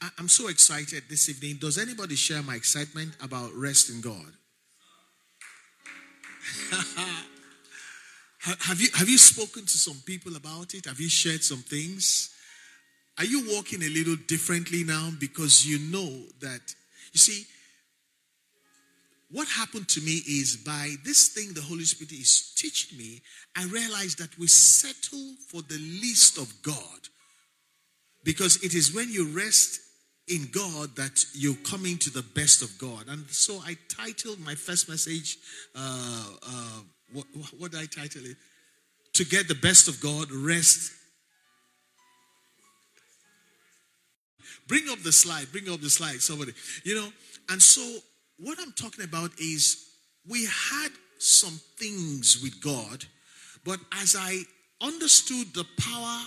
I, I'm so excited this evening. Does anybody share my excitement about rest in God? have you have you spoken to some people about it? Have you shared some things? Are you walking a little differently now because you know that you see what happened to me is by this thing the Holy Spirit is teaching me, I realized that we settle for the least of God. Because it is when you rest in God that you're coming to the best of God. And so I titled my first message, uh, uh, what, what did I title it? To get the best of God, rest. Bring up the slide, bring up the slide, somebody. You know, and so what I'm talking about is we had some things with God, but as I understood the power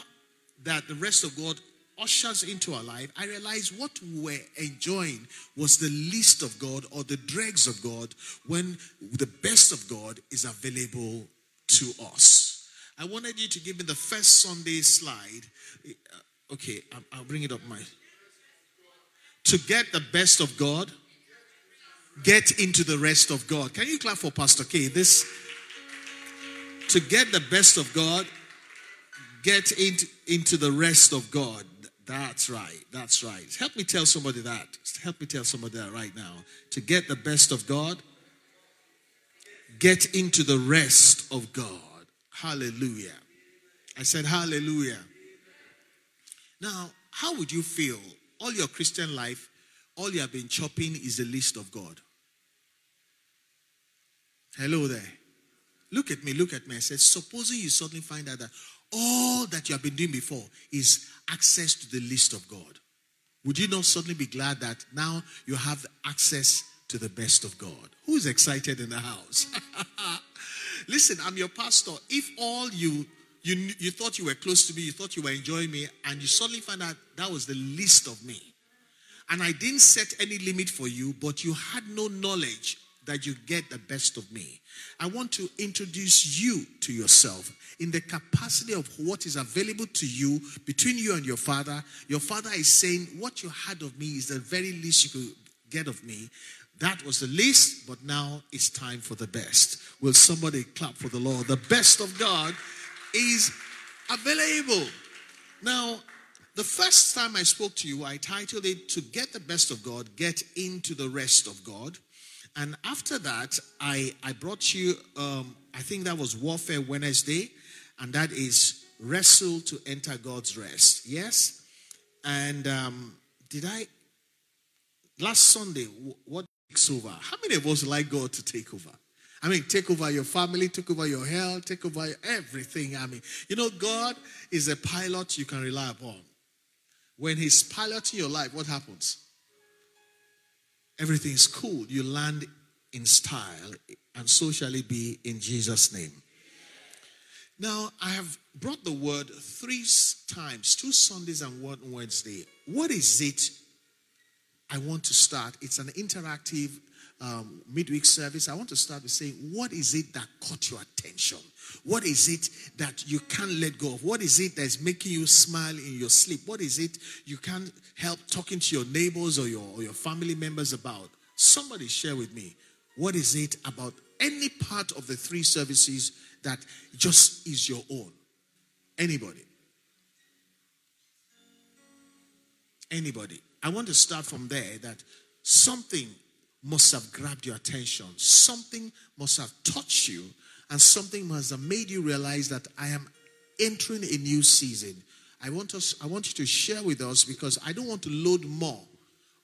that the rest of God ushers into our life, I realized what we were enjoying was the least of God or the dregs of God when the best of God is available to us. I wanted you to give me the first Sunday slide. Uh, okay, I'll bring it up my. To get the best of God, get into the rest of God. Can you clap for Pastor K? This to get the best of God, get into, into the rest of God. That's right. That's right. Help me tell somebody that. Help me tell somebody that right now. To get the best of God, get into the rest of God. Hallelujah. I said, Hallelujah. Now, how would you feel all your Christian life? All you have been chopping is the list of God. Hello there. Look at me, look at me. I said, supposing you suddenly find out that all that you have been doing before is access to the list of God. Would you not suddenly be glad that now you have access to the best of God? Who's excited in the house? Listen, I'm your pastor. If all you you you thought you were close to me, you thought you were enjoying me, and you suddenly find out that was the least of me, and I didn't set any limit for you, but you had no knowledge that you get the best of me. I want to introduce you to yourself in the capacity of what is available to you between you and your father. Your father is saying, What you had of me is the very least you could get of me. That was the least, but now it's time for the best. Will somebody clap for the Lord? The best of God is available. Now, the first time I spoke to you, I titled it To Get the Best of God, Get Into the Rest of God. And after that, I, I brought you, um, I think that was Warfare Wednesday, and that is wrestle to enter God's rest. Yes? And um, did I, last Sunday, what takes over? How many of us like God to take over? I mean, take over your family, take over your health, take over everything. I mean, you know, God is a pilot you can rely upon. When He's piloting your life, what happens? Everything is cool. You land in style, and so shall it be in Jesus' name. Now, I have brought the word three times, two Sundays and one Wednesday. What is it I want to start? It's an interactive um, midweek service. I want to start with saying, What is it that caught your attention? What is it that you can't let go of? What is it that's making you smile in your sleep? What is it you can't help talking to your neighbors or your, or your family members about? Somebody share with me. What is it about any part of the three services that just is your own? Anybody? Anybody? I want to start from there that something must have grabbed your attention, something must have touched you and something must have made you realize that I am entering a new season. I want us I want you to share with us because I don't want to load more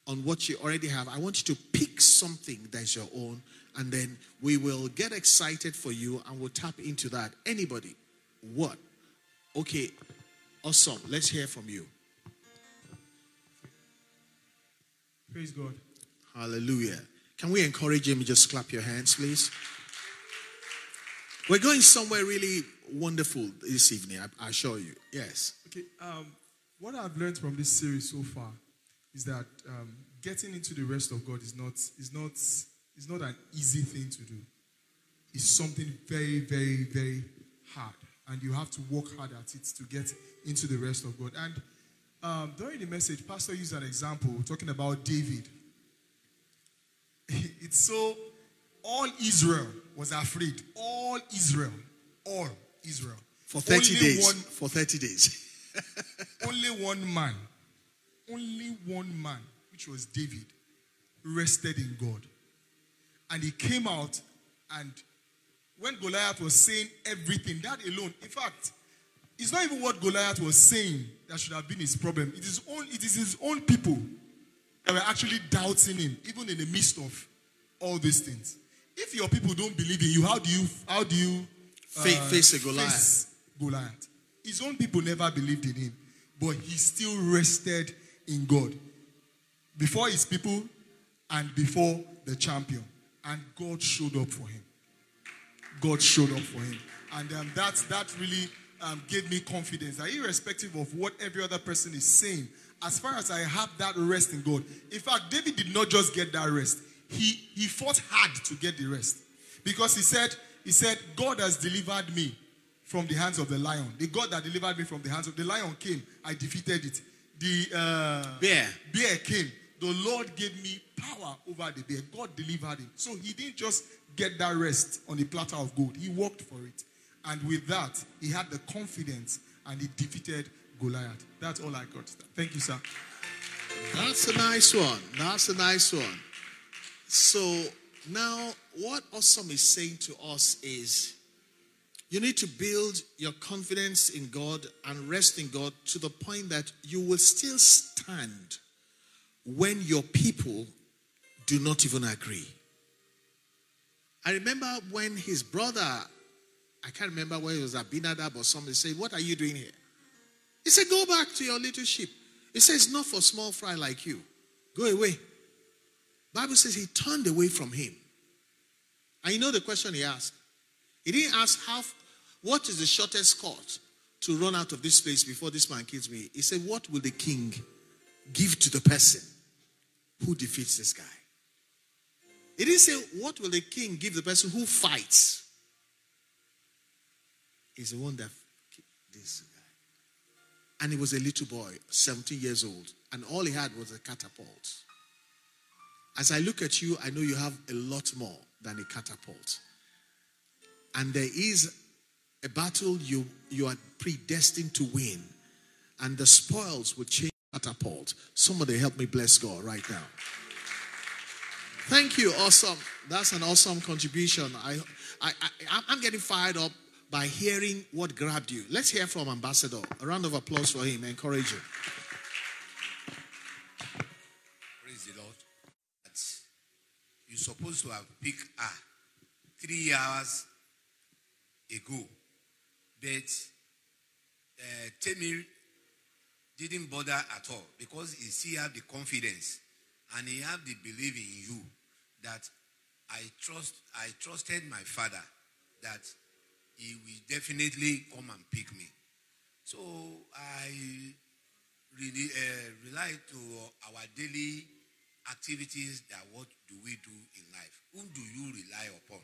on what you already have. I want you to pick something that's your own and then we will get excited for you and we'll tap into that. Anybody? What? Okay. Awesome. Let's hear from you. Praise God. Hallelujah. Can we encourage him? Just clap your hands, please. We're going somewhere really wonderful this evening, I, assure you. Yes. Okay. Um, what I've learned from this series so far is that um, getting into the rest of God is not is not is not an easy thing to do. It's something very, very, very hard, and you have to work hard at it to get into the rest of God. And um, during the message, Pastor used an example talking about David. It's so, all Israel was afraid. All Israel. All Israel. For 30 Only days. One, For 30 days. only one man, only one man, which was David, rested in God. And he came out, and when Goliath was saying everything, that alone, in fact, it's not even what Goliath was saying that should have been his problem. It is, own, it is his own people that were actually doubting him, even in the midst of all these things. If your people don't believe in you, how do you how do you Fa- face a Goliath. face Goliath? His own people never believed in him, but he still rested in God before his people and before the champion, and God showed up for him. God showed up for him, and um, that that really um, gave me confidence that irrespective of what every other person is saying, as far as I have that rest in God. In fact, David did not just get that rest; he he fought hard to get the rest because he said he said God has delivered me from the hands of the lion. The God that delivered me from the hands of the lion came, I defeated it. The uh, Bear. bear came. The Lord gave me power over the bear. God delivered him. So he didn't just get that rest on a platter of gold. He worked for it. And with that, he had the confidence and he defeated Goliath. That's all I got. Thank you, sir. That's a nice one. That's a nice one. So now, what Awesome is saying to us is you need to build your confidence in God and rest in God to the point that you will still stand when your people do not even agree. I remember when his brother, I can't remember where it was Abinadab or somebody said, What are you doing here? He said, Go back to your little sheep. He says, it's Not for small fry like you. Go away. Bible says he turned away from him. And you know the question he asked? He didn't ask how what is the shortest cut to run out of this place before this man kills me. He said, What will the king give to the person who defeats this guy? He didn't say, What will the king give the person who fights? He's the one that this guy. And he was a little boy, 17 years old, and all he had was a catapult. As I look at you, I know you have a lot more than a catapult. And there is a battle you, you are predestined to win, and the spoils will change catapult. Somebody help me bless God right now. Thank you. Awesome. That's an awesome contribution. I, I, I, I'm getting fired up by hearing what grabbed you. Let's hear from Ambassador. A round of applause for him. Encourage him. You're supposed to have picked her three hours ago. But uh, didn't bother at all because he still have the confidence and he have the belief in you that I trust I trusted my father that he will definitely come and pick me. So I really uh, rely to our daily activities that what do we do in life? Whom do you rely upon?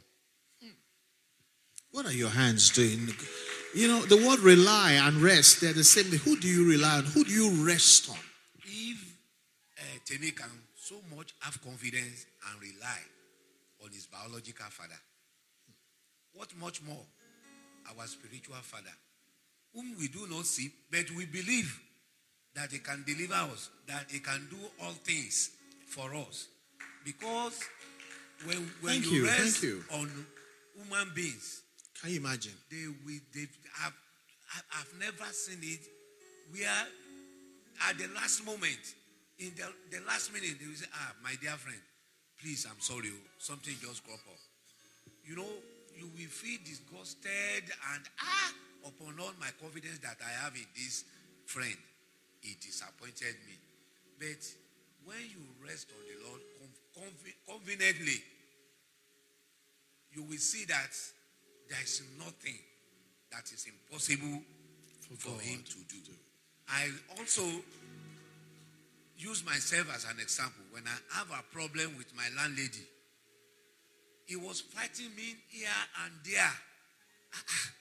What are your hands doing? You know, the word rely and rest, they're the same thing. Who do you rely on? Who do you rest on? If uh, Temi can so much have confidence and rely on his biological father, what much more our spiritual father, whom we do not see, but we believe that he can deliver us, that he can do all things for us. Because when, when Thank you, you, rest you. on human beings, Can you imagine? they will they have I've never seen it where at the last moment, in the, the last minute, they will say, Ah, my dear friend, please, I'm sorry, oh, something just crop up. You know, you will feel disgusted and ah upon all my confidence that I have in this friend, he disappointed me. But when you rest on the Lord con- conveniently, you will see that there is nothing that is impossible for, God him to do. I also use myself as an example. When I have a problem with my landlady, he was fighting me here and there. Ah, ah.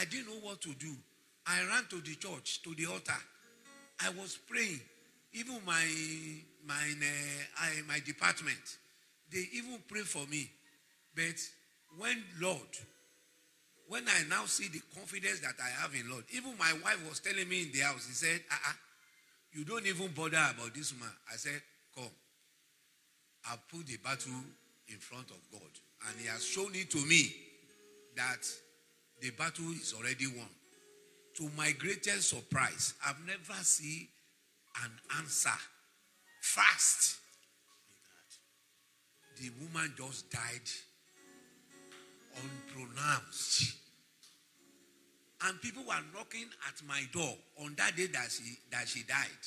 I didn't know what to do. I ran to the church, to the altar. I was praying. Even my my uh, I, my department, they even pray for me. But when Lord, when I now see the confidence that I have in Lord, even my wife was telling me in the house, he said, uh-uh, you don't even bother about this man. I said, come. I put the battle in front of God. And he has shown it to me that the battle is already won. To my greatest surprise, I've never seen an answer fast. The woman just died unpronounced. And people were knocking at my door on that day that she that she died.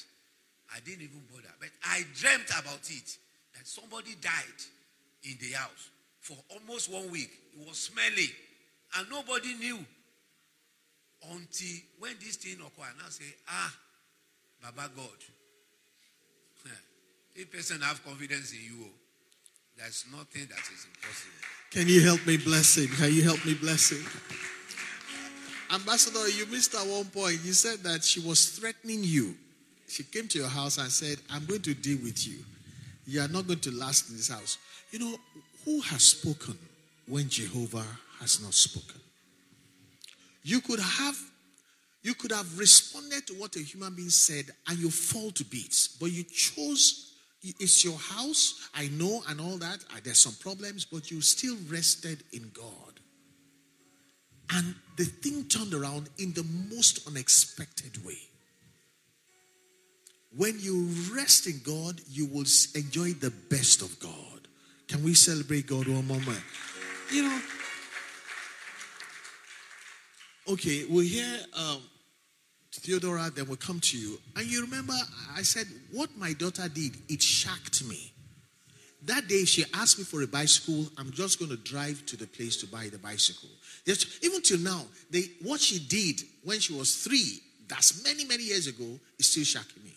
I didn't even bother. But I dreamt about it. That somebody died in the house for almost one week. It was smelly. And nobody knew. Until when this thing occurred, and I say, ah, Baba God. If person have confidence in you, there's nothing that is impossible. Can you help me bless him? Can you help me bless him? Ambassador, you missed at one point. You said that she was threatening you. She came to your house and said, I'm going to deal with you. You are not going to last in this house. You know, who has spoken when Jehovah has not spoken? You could have you could have responded to what a human being said and you fall to bits, but you chose it's your house, I know, and all that. There's some problems, but you still rested in God. And the thing turned around in the most unexpected way. When you rest in God, you will enjoy the best of God. Can we celebrate God one moment? You know, okay, we'll hear um, Theodora, then we'll come to you. And you remember, I said, what my daughter did, it shocked me. That day, she asked me for a bicycle. I'm just going to drive to the place to buy the bicycle. Just, even till now, they, what she did when she was three, that's many, many years ago, is still shocking me.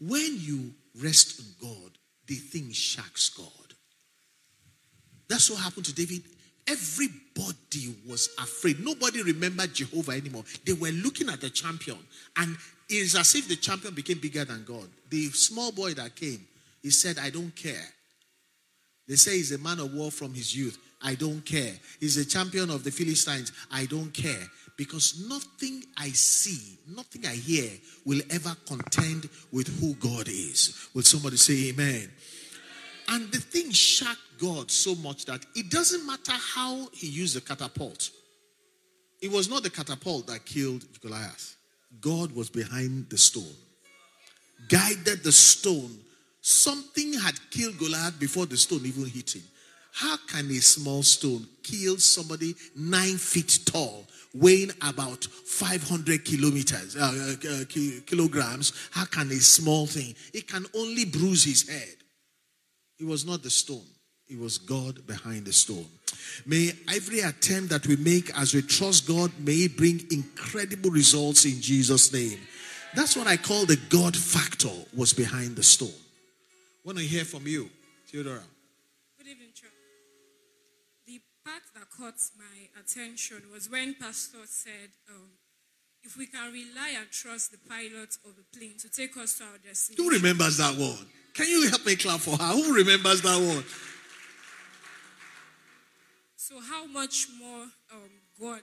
When you rest in God, the thing shocks God. That's what happened to David. Everybody was afraid. Nobody remembered Jehovah anymore. They were looking at the champion, and it's as if the champion became bigger than God. The small boy that came, he said, I don't care. They say he's a man of war from his youth. I don't care. He's a champion of the Philistines. I don't care. Because nothing I see, nothing I hear will ever contend with who God is. Will somebody say amen? And the thing shocked God so much that it doesn't matter how he used the catapult. It was not the catapult that killed Goliath. God was behind the stone, guided the stone. Something had killed Goliath before the stone even hit him. How can a small stone kill somebody nine feet tall, weighing about 500 kilometers, uh, uh, uh kilograms? How can a small thing? It can only bruise his head. It was not the stone, it was God behind the stone. May every attempt that we make as we trust God may bring incredible results in Jesus' name. That's what I call the God factor was behind the stone. Want to hear from you, Theodora? Good evening, Chuck. The part that caught my attention was when Pastor said, um, if we can rely and trust the pilot of the plane to take us to our destination. Who remembers that one? Can you help me clap for her? Who remembers that one? So, how much more um, God,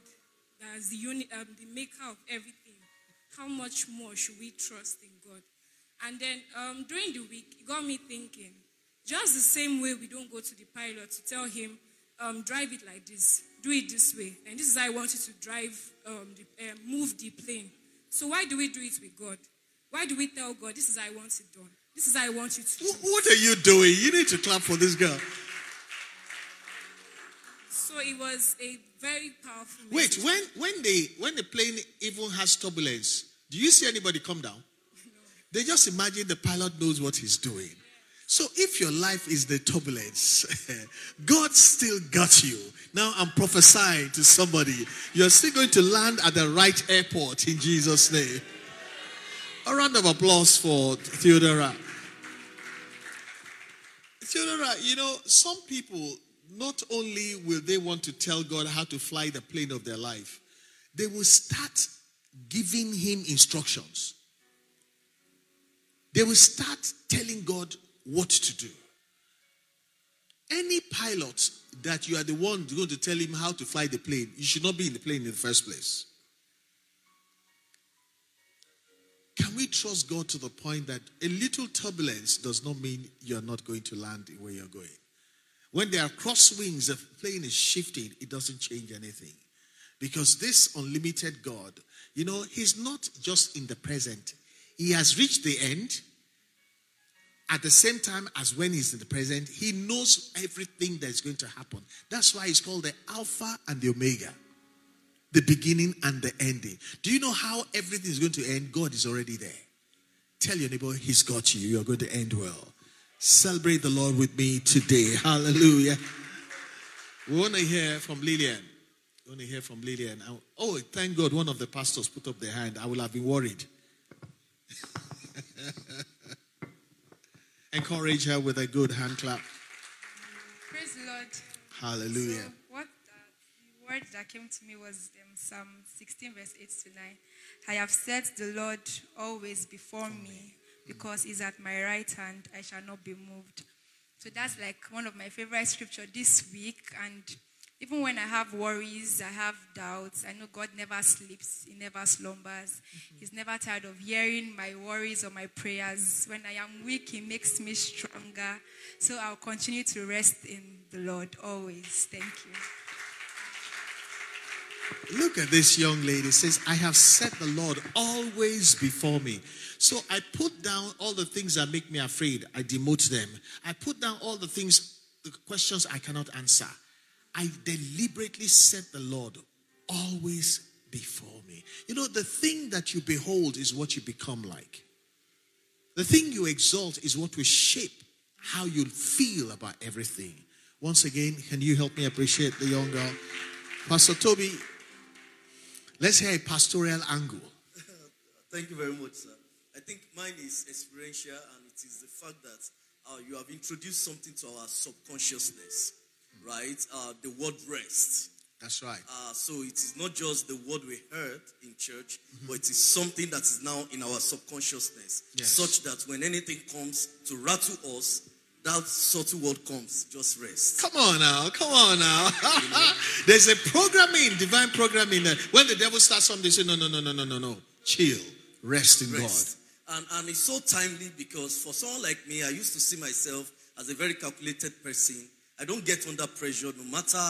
as the, uni- um, the maker of everything, how much more should we trust in God? And then um, during the week, it got me thinking just the same way we don't go to the pilot to tell him, um, drive it like this, do it this way. And this is how I want you to drive, um, the, uh, move the plane. So, why do we do it with God? Why do we tell God, this is how I want it done? This is how I want you to. What are you doing? You need to clap for this girl. So it was a very powerful. Wait, when when they when the plane even has turbulence, do you see anybody come down? No. They just imagine the pilot knows what he's doing. So if your life is the turbulence, God still got you. Now I'm prophesying to somebody. You're still going to land at the right airport in Jesus' name. A round of applause for Theodora. Theodora, you know, some people, not only will they want to tell God how to fly the plane of their life, they will start giving him instructions. they will start telling God what to do. Any pilot that you are the one going to tell him how to fly the plane, you should not be in the plane in the first place. We trust God to the point that a little turbulence does not mean you're not going to land where you're going? When there are crosswinds, the plane is shifting, it doesn't change anything. Because this unlimited God, you know, He's not just in the present, He has reached the end. At the same time as when He's in the present, He knows everything that's going to happen. That's why He's called the Alpha and the Omega, the beginning and the ending. Do you know how everything is going to end? God is already there. Tell your neighbor, He's got you. You're going to end well. Celebrate the Lord with me today. Hallelujah. We want to hear from Lillian. We want to hear from Lillian. Oh, thank God one of the pastors put up their hand. I will have been worried. Encourage her with a good hand clap. Praise the Lord. Hallelujah. So word that came to me was um, Psalm 16, verse 8 to 9. I have set the Lord always before me because he's at my right hand, I shall not be moved. So that's like one of my favorite scripture this week. And even when I have worries, I have doubts, I know God never sleeps, He never slumbers. Mm-hmm. He's never tired of hearing my worries or my prayers. When I am weak, He makes me stronger. So I'll continue to rest in the Lord always. Thank you. Look at this young lady. says, I have set the Lord always before me. So I put down all the things that make me afraid. I demote them. I put down all the things, the questions I cannot answer. I deliberately set the Lord always before me. You know, the thing that you behold is what you become like. The thing you exalt is what will shape how you feel about everything. Once again, can you help me appreciate the young girl? Pastor Toby, Let's hear a pastoral angle. Thank you very much, sir. I think mine is experiential, and it is the fact that uh, you have introduced something to our subconsciousness, right? Uh, the word rest. That's right. Uh, so it is not just the word we heard in church, mm-hmm. but it is something that is now in our subconsciousness, yes. such that when anything comes to rattle us, that subtle word comes, just rest. Come on now, come on now. There's a programming, divine programming. That when the devil starts something, they say, no, no, no, no, no, no, no. Chill, rest in rest. God. And, and it's so timely because for someone like me, I used to see myself as a very calculated person. I don't get under pressure no matter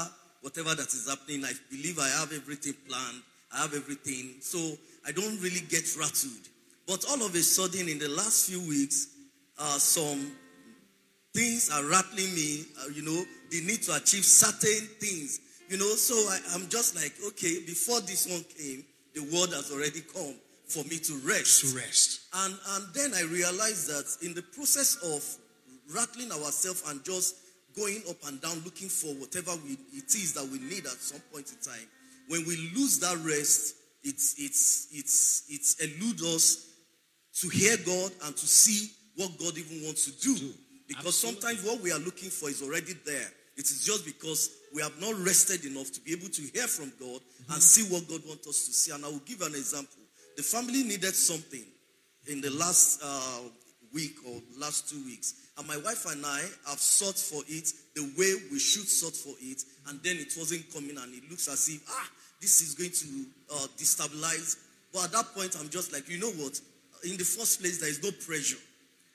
whatever that is happening. I believe I have everything planned, I have everything. So I don't really get rattled. But all of a sudden, in the last few weeks, uh, some things are rattling me, uh, you know, they need to achieve certain things, you know. So I, I'm just like, okay, before this one came, the word has already come for me to rest. To rest. And, and then I realized that in the process of rattling ourselves and just going up and down looking for whatever we, it is that we need at some point in time, when we lose that rest, it's, it's, it's, it's elude us to hear God and to see what God even wants to do. do. Because Absolutely. sometimes what we are looking for is already there. It is just because we have not rested enough to be able to hear from God mm-hmm. and see what God wants us to see. And I will give an example. The family needed something in the last uh, week or last two weeks. And my wife and I have sought for it the way we should sought for it. And then it wasn't coming and it looks as if, ah, this is going to uh, destabilize. But at that point, I'm just like, you know what? In the first place, there is no pressure.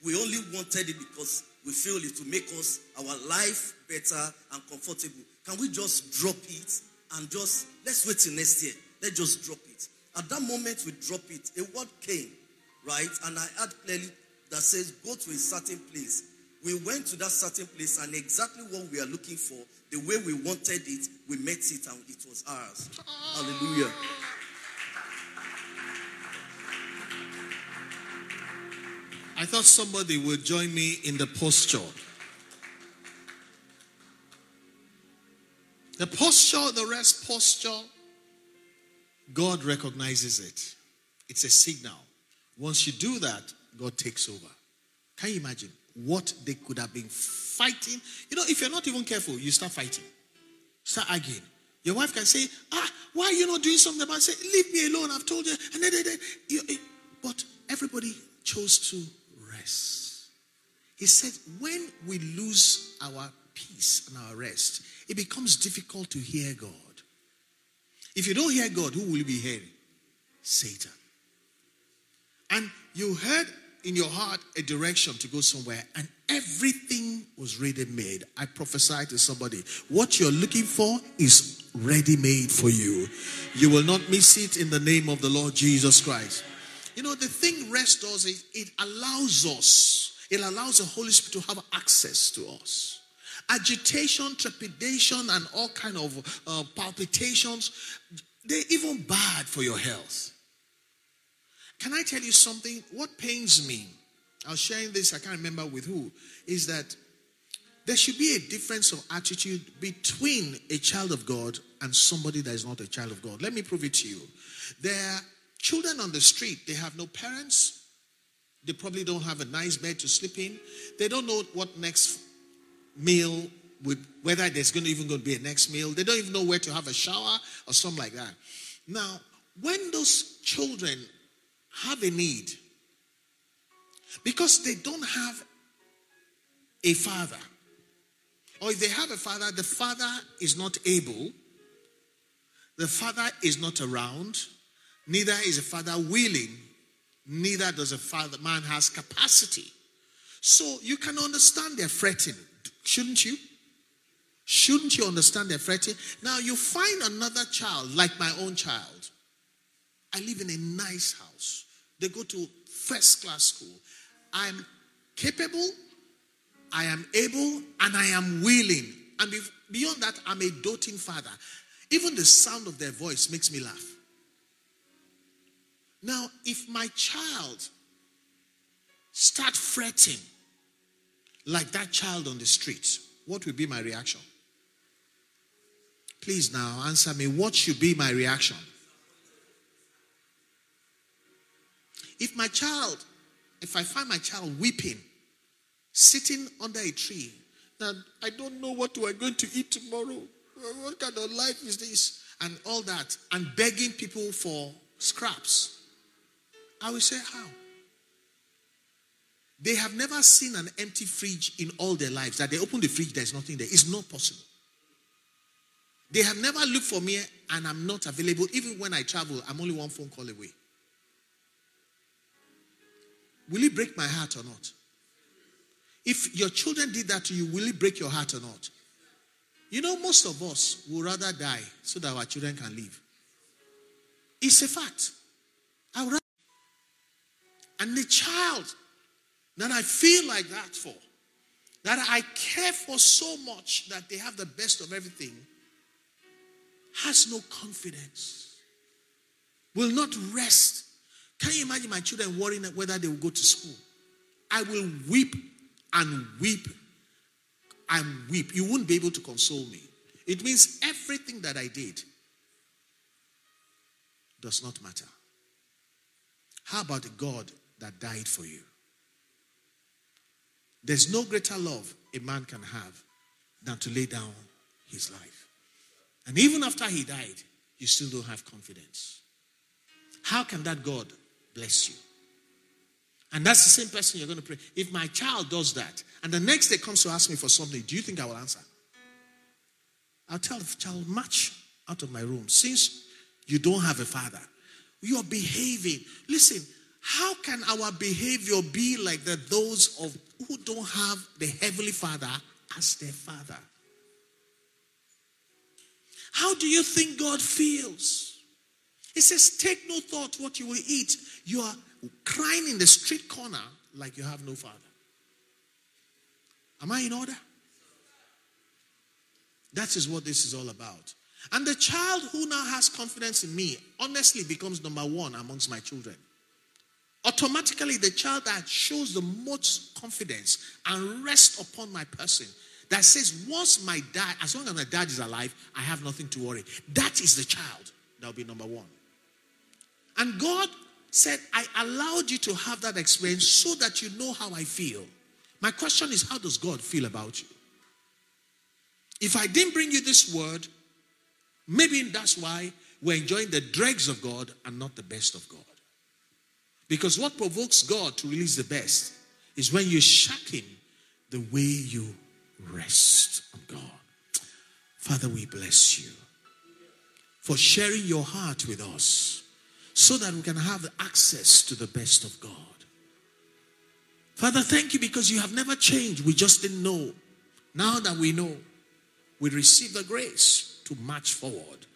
We only wanted it because we feel it to make us our life better and comfortable. Can we just drop it and just let's wait till next year? Let's just drop it. At that moment we drop it, a word came, right? And I had clearly that says go to a certain place. We went to that certain place and exactly what we are looking for, the way we wanted it, we met it and it was ours. Hallelujah. I thought somebody would join me in the posture. The posture, the rest posture, God recognizes it. It's a signal. Once you do that, God takes over. Can you imagine what they could have been fighting? You know, if you're not even careful, you start fighting, start arguing. Your wife can say, Ah, why are you not doing something about it? Say, Leave me alone, I've told you. And then, then, then but everybody chose to He said, when we lose our peace and our rest, it becomes difficult to hear God. If you don't hear God, who will you be hearing? Satan. And you heard in your heart a direction to go somewhere, and everything was ready made. I prophesy to somebody what you're looking for is ready made for you. You will not miss it in the name of the Lord Jesus Christ. You know, the thing rest does is it allows us, it allows the Holy Spirit to have access to us. Agitation, trepidation, and all kind of uh, palpitations, they're even bad for your health. Can I tell you something? What pains me, I was sharing this, I can't remember with who, is that there should be a difference of attitude between a child of God and somebody that is not a child of God. Let me prove it to you. There children on the street, they have no parents. They probably don't have a nice bed to sleep in. They don't know what next meal would, whether there's going to even going to be a next meal. They don't even know where to have a shower or something like that. Now, when those children have a need, because they don't have a father, or if they have a father, the father is not able, the father is not around, neither is a father willing, neither does a father man has capacity. So you can understand they're fretting, shouldn't you? Shouldn't you understand they're fretting? Now you find another child like my own child. I live in a nice house. They go to first class school. I'm capable, I am able, and I am willing. And beyond that, I'm a doting father. Even the sound of their voice makes me laugh. Now, if my child start fretting like that child on the street, what will be my reaction? Please now answer me. What should be my reaction? If my child, if I find my child weeping, sitting under a tree, that I don't know what we're going to eat tomorrow. What kind of life is this? And all that, and begging people for scraps. I will say, How? They have never seen an empty fridge in all their lives. That they open the fridge, there's nothing there. It's not possible. They have never looked for me and I'm not available. Even when I travel, I'm only one phone call away. Will it break my heart or not? If your children did that to you, will it break your heart or not? You know, most of us would rather die so that our children can live. It's a fact. And the child that I feel like that for, that I care for so much that they have the best of everything, has no confidence, will not rest can you imagine my children worrying whether they will go to school? I will weep and weep and weep. You won't be able to console me. It means everything that I did does not matter. How about God that died for you? There's no greater love a man can have than to lay down his life. And even after he died, you still don't have confidence. How can that God bless you. And that's the same person you're going to pray. If my child does that, and the next day comes to ask me for something, do you think I will answer? I'll tell the child, march out of my room. Since you don't have a father, you are behaving. Listen, how can our behavior be like that those of who don't have the heavenly father as their father? How do you think God feels? He says, Take no thought what you will eat. You are crying in the street corner like you have no father. Am I in order? That is what this is all about. And the child who now has confidence in me honestly becomes number one amongst my children. Automatically, the child that shows the most confidence and rest upon my person that says, once my dad, as long as my dad is alive, I have nothing to worry. That is the child that will be number one. And God said, I allowed you to have that experience so that you know how I feel. My question is, how does God feel about you? If I didn't bring you this word, maybe that's why we're enjoying the dregs of God and not the best of God. Because what provokes God to release the best is when you shaking the way you rest on God. Father, we bless you for sharing your heart with us so that we can have access to the best of God. Father, thank you because you have never changed. We just didn't know. Now that we know, we receive the grace to march forward.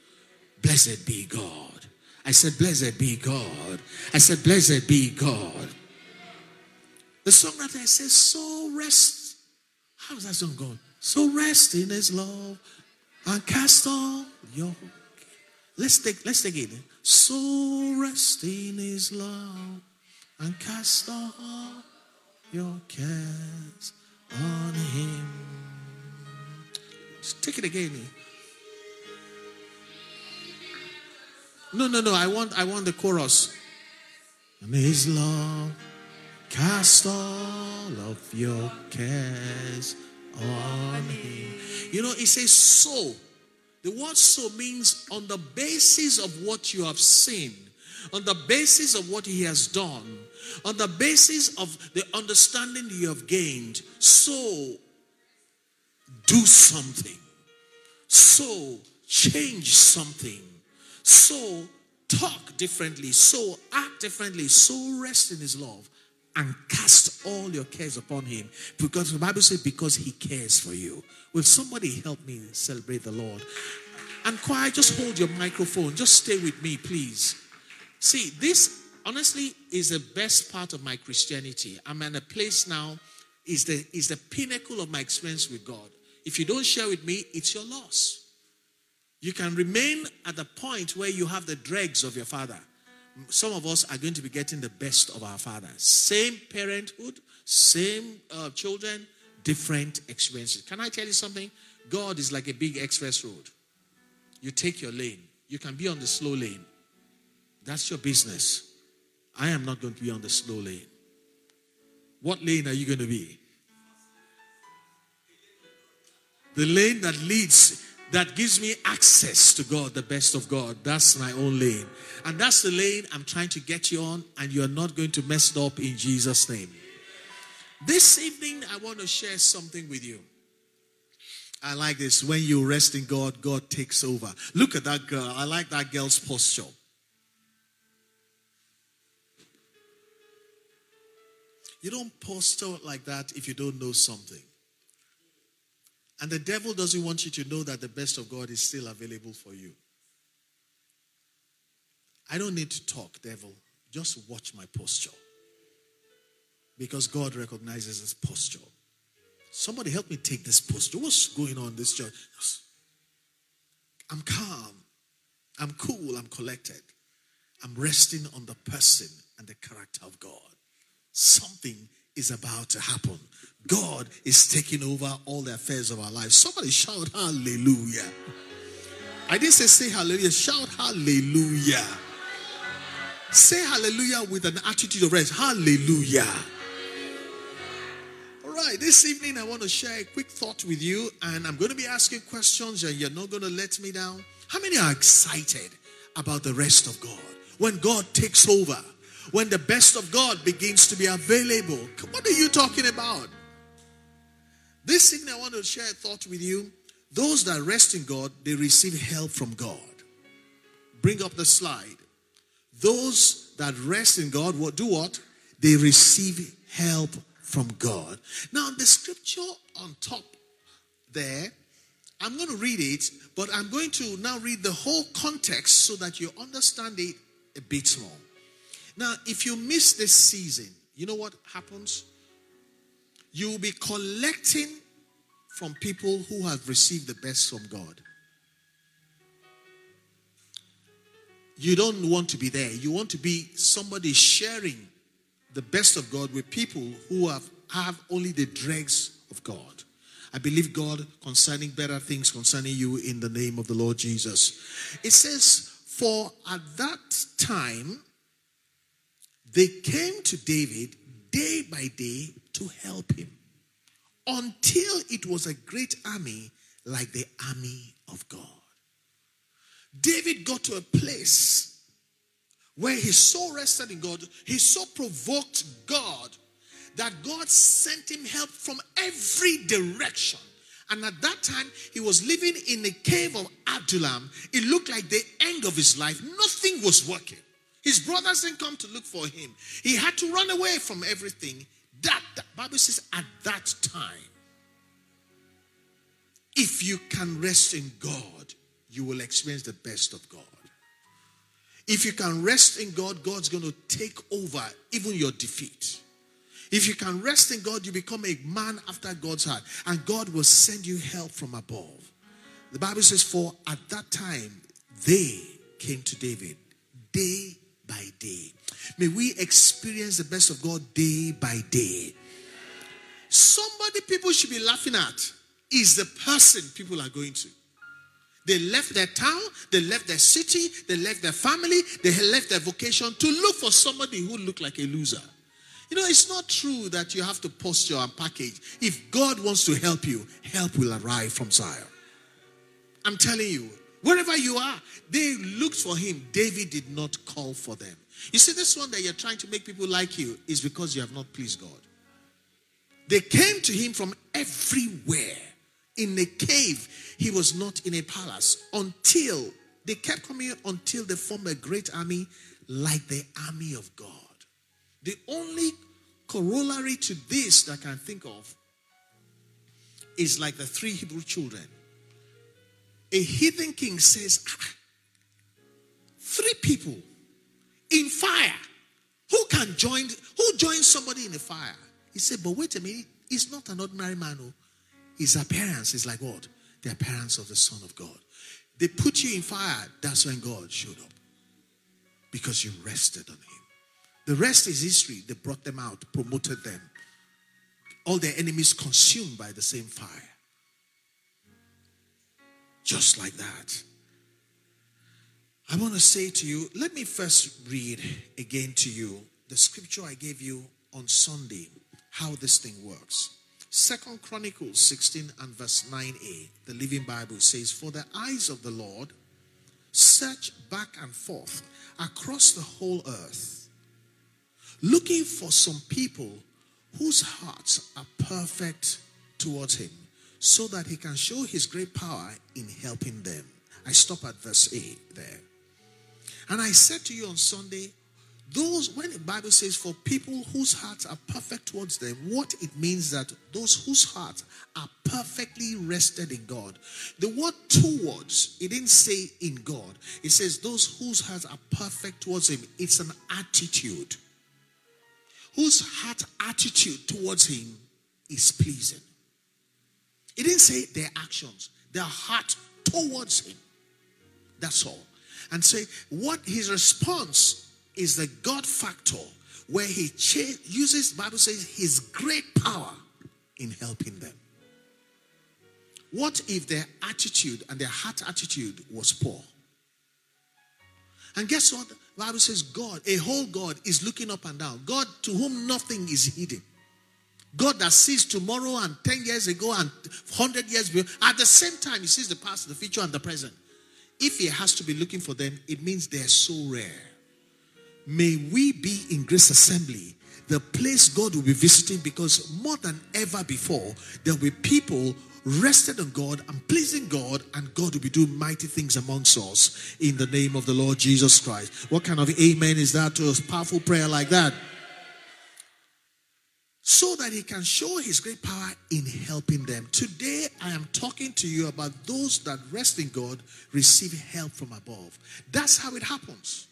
Blessed be God. I said, Blessed be God. I said, Blessed be God. The song that I said, So rest. How's that song going? So rest in his love and cast all your let's take let's take it. So rest in his love and cast all your cares on him. Take it again. No, no, no. I want I want the chorus. And his love cast all of your cares on him. You know, it says so. The word so means on the basis of what you have seen, on the basis of what he has done, on the basis of the understanding you have gained. So do something. So change something. So talk differently. So act differently. So rest in his love and cast all your cares upon him. Because the Bible says, because he cares for you. Will somebody help me celebrate the Lord? And quiet, just hold your microphone. Just stay with me, please. See, this honestly is the best part of my Christianity. I'm in a place now, is the is the pinnacle of my experience with God. If you don't share with me, it's your loss. You can remain at the point where you have the dregs of your father. Some of us are going to be getting the best of our father. Same parenthood, same uh, children, different experiences. Can I tell you something? God is like a big express road. You take your lane. You can be on the slow lane. That's your business. I am not going to be on the slow lane. What lane are you going to be? The lane that leads, that gives me access to God, the best of God. That's my own lane. And that's the lane I'm trying to get you on, and you're not going to mess it up in Jesus' name. This evening, I want to share something with you. I like this. When you rest in God, God takes over. Look at that girl. I like that girl's posture. You don't posture like that if you don't know something. And the devil doesn't want you to know that the best of God is still available for you. I don't need to talk, devil. Just watch my posture. Because God recognizes his posture. Somebody help me take this posture. What's going on in this church? I'm calm. I'm cool. I'm collected. I'm resting on the person and the character of God. Something is about to happen. God is taking over all the affairs of our lives. Somebody shout hallelujah. I didn't say say hallelujah. Shout hallelujah. Say hallelujah with an attitude of rest. Hallelujah. All right, this evening I want to share a quick thought with you, and I'm going to be asking questions, and you're not going to let me down. How many are excited about the rest of God? When God takes over, when the best of God begins to be available. What are you talking about? This evening I want to share a thought with you. Those that rest in God, they receive help from God. Bring up the slide. Those that rest in God, what do what? They receive help from God. Now, the scripture on top there, I'm going to read it, but I'm going to now read the whole context so that you understand it a bit more. Now, if you miss this season, you know what happens? You will be collecting from people who have received the best from God. You don't want to be there. You want to be somebody sharing the best of God with people who have, have only the dregs of God. I believe God concerning better things concerning you in the name of the Lord Jesus. It says, For at that time they came to David day by day to help him until it was a great army like the army of God. David got to a place where he so rested in God, he so provoked God that God sent him help from every direction. And at that time, he was living in the cave of Adullam. It looked like the end of his life. Nothing was working. His brothers didn't come to look for him. He had to run away from everything. That, the Bible says, at that time, if you can rest in God, you will experience the best of God. If you can rest in God, God's going to take over even your defeat. If you can rest in God, you become a man after God's heart, and God will send you help from above. The Bible says, For at that time they came to David day by day. May we experience the best of God day by day. Somebody people should be laughing at is the person people are going to. They left their town, they left their city, they left their family, they left their vocation to look for somebody who looked like a loser. You know, it's not true that you have to posture and package. If God wants to help you, help will arrive from Zion. I'm telling you, wherever you are, they looked for him. David did not call for them. You see, this one that you're trying to make people like you is because you have not pleased God. They came to him from everywhere. In a cave, he was not in a palace until they kept coming until they formed a great army like the army of God. The only corollary to this that I can think of is like the three Hebrew children. A heathen king says, ah, Three people in fire. Who can join? Who joins somebody in the fire? He said, but wait a minute. He's not an ordinary man. Oh. His appearance is like what? The appearance of the Son of God. They put you in fire. That's when God showed up. Because you rested on Him. The rest is history. They brought them out, promoted them. All their enemies consumed by the same fire. Just like that. I want to say to you, let me first read again to you the scripture I gave you on Sunday, how this thing works. Second Chronicles 16 and verse 9a, the Living Bible says, For the eyes of the Lord search back and forth across the whole earth, looking for some people whose hearts are perfect towards him, so that he can show his great power in helping them. I stop at verse 8 there. And I said to you on Sunday, those when the Bible says for people whose hearts are perfect towards them, what it means that those whose hearts are perfectly rested in God. The word towards, it didn't say in God. It says those whose hearts are perfect towards him. It's an attitude. Whose heart attitude towards him is pleasing. It didn't say their actions, their heart towards him. That's all and say what his response is the God factor where he cha- uses, Bible says, his great power in helping them. What if their attitude and their heart attitude was poor? And guess what? The Bible says God, a whole God, is looking up and down. God to whom nothing is hidden. God that sees tomorrow and 10 years ago and 100 years ago. At the same time, he sees the past, the future, and the present. If he has to be looking for them, it means they're so rare. May we be in Grace Assembly, the place God will be visiting, because more than ever before, there will be people rested on God and pleasing God, and God will be doing mighty things amongst us in the name of the Lord Jesus Christ. What kind of amen is that to a powerful prayer like that? So that he can show his great power in helping them. Today, I am talking to you about those that rest in God receive help from above. That's how it happens.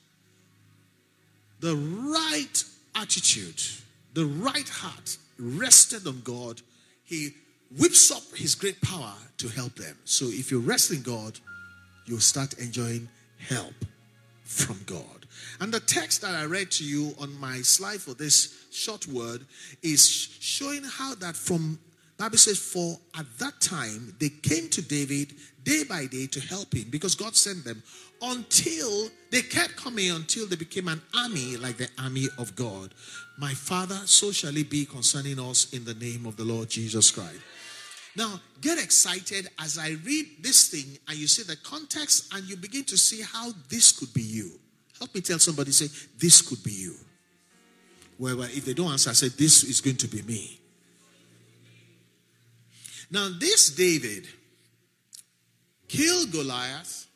The right attitude, the right heart rested on God, he whips up his great power to help them. So if you rest in God, you'll start enjoying help from God. And the text that I read to you on my slide for this short word is showing how that from Bible says for at that time they came to David day by day to help him because God sent them until they kept coming until they became an army like the army of God. My Father, so shall it be concerning us in the name of the Lord Jesus Christ. Now, get excited as I read this thing and you see the context and you begin to see how this could be you. Help me tell somebody, say, this could be you. Well, if they don't answer, I said, This is going to be me. Now, this David killed Goliath,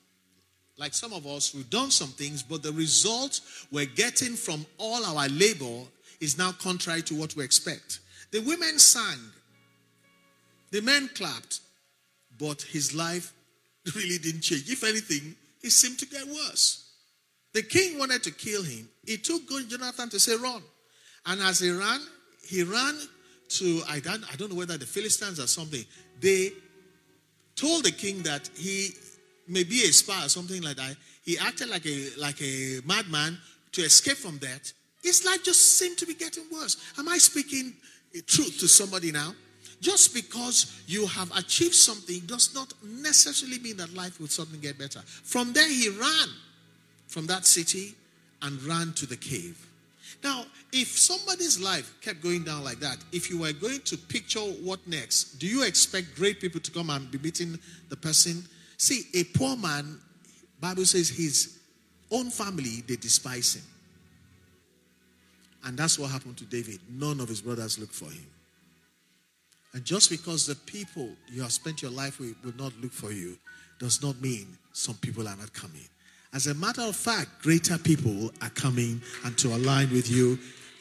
like some of us, we've done some things, but the result we're getting from all our labor is now contrary to what we expect. The women sang, the men clapped, but his life really didn't change. If anything, it seemed to get worse. The king wanted to kill him. He took Jonathan to say, Run. And as he ran, he ran to, I don't, I don't know whether the Philistines or something. They told the king that he may be a spy or something like that. He acted like a, like a madman to escape from that. His life just seemed to be getting worse. Am I speaking truth to somebody now? Just because you have achieved something does not necessarily mean that life will suddenly get better. From there, he ran from that city and ran to the cave. Now, if somebody's life kept going down like that, if you were going to picture what next, do you expect great people to come and be meeting the person? See, a poor man, Bible says his own family, they despise him. And that's what happened to David. None of his brothers looked for him. And just because the people you have spent your life with will not look for you does not mean some people are not coming. As a matter of fact, greater people are coming and to align with you.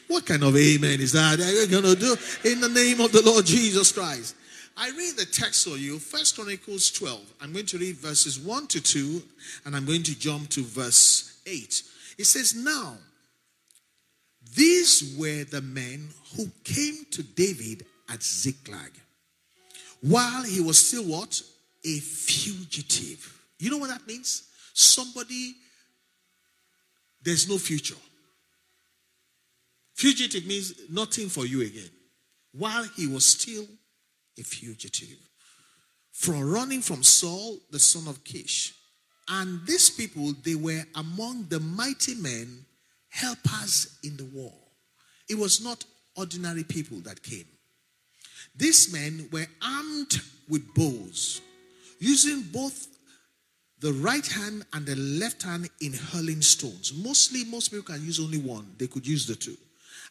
What kind of amen is that? Are you going to do in the name of the Lord Jesus Christ? I read the text for you, First Chronicles 12. I'm going to read verses 1 to 2, and I'm going to jump to verse 8. It says, Now, these were the men who came to David at Ziklag while he was still what? A fugitive. You know what that means? Somebody, there's no future. Fugitive means nothing for you again. While he was still a fugitive. From running from Saul, the son of Kish. And these people, they were among the mighty men, helpers in the war. It was not ordinary people that came. These men were armed with bows, using both the right hand and the left hand in hurling stones. Mostly, most people can use only one, they could use the two.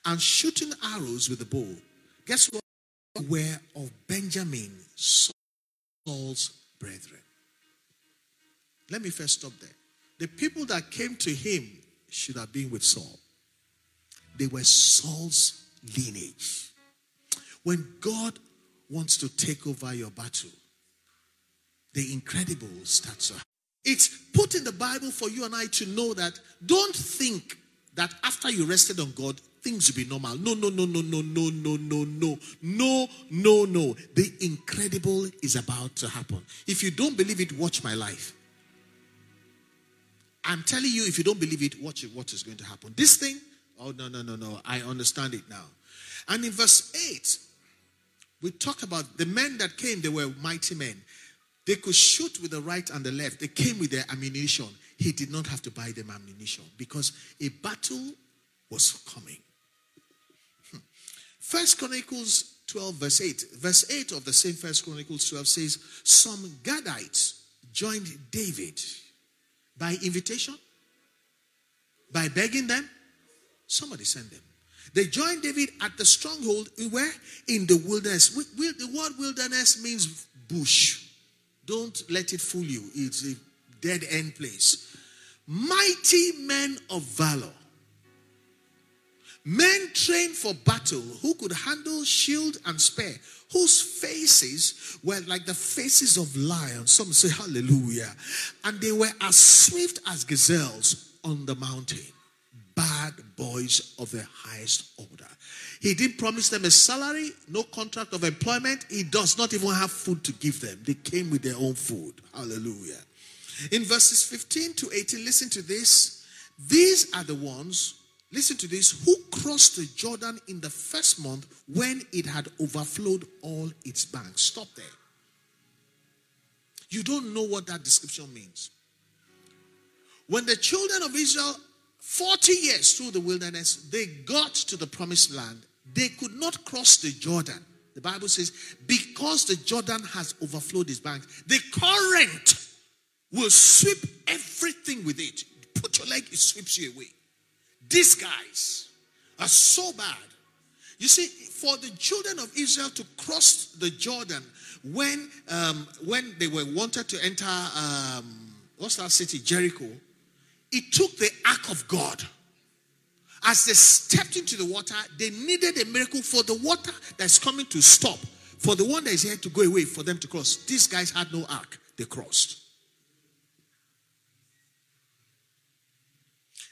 And shooting arrows with the bow. Guess what? Were of Benjamin, Saul's brethren. Let me first stop there. The people that came to him should have been with Saul. They were Saul's lineage. When God wants to take over your battle, the incredible starts to happen. It's put in the Bible for you and I to know that don't think that after you rested on God, things will be normal. No, no, no, no, no, no, no, no, no, no, no, no. The incredible is about to happen. If you don't believe it, watch my life. I'm telling you, if you don't believe it, watch it, what is going to happen. This thing, oh, no, no, no, no. I understand it now. And in verse 8, we talk about the men that came, they were mighty men. They could shoot with the right and the left. They came with their ammunition. He did not have to buy them ammunition because a battle was coming. Hmm. First Chronicles 12, verse 8. Verse 8 of the same First Chronicles 12 says, Some Gadites joined David by invitation, by begging them. Somebody sent them. They joined David at the stronghold where? In the wilderness. The word wilderness means bush. Don't let it fool you. It's a dead end place. Mighty men of valor. Men trained for battle who could handle shield and spear, whose faces were like the faces of lions. Some say hallelujah. And they were as swift as gazelles on the mountain bad boys of the highest order. He didn't promise them a salary, no contract of employment. He does not even have food to give them. They came with their own food. Hallelujah. In verses 15 to 18, listen to this. These are the ones, listen to this, who crossed the Jordan in the first month when it had overflowed all its banks. Stop there. You don't know what that description means. When the children of Israel 40 years through the wilderness, they got to the promised land. They could not cross the Jordan. The Bible says, because the Jordan has overflowed its banks, the current will sweep everything with it. Put your leg, it sweeps you away. These guys, are so bad. You see, for the children of Israel to cross the Jordan when um, when they were wanted to enter um, what's that city Jericho, it took the ark of God. As they stepped into the water, they needed a miracle for the water that's coming to stop, for the one that is here to go away, for them to cross. These guys had no ark, they crossed.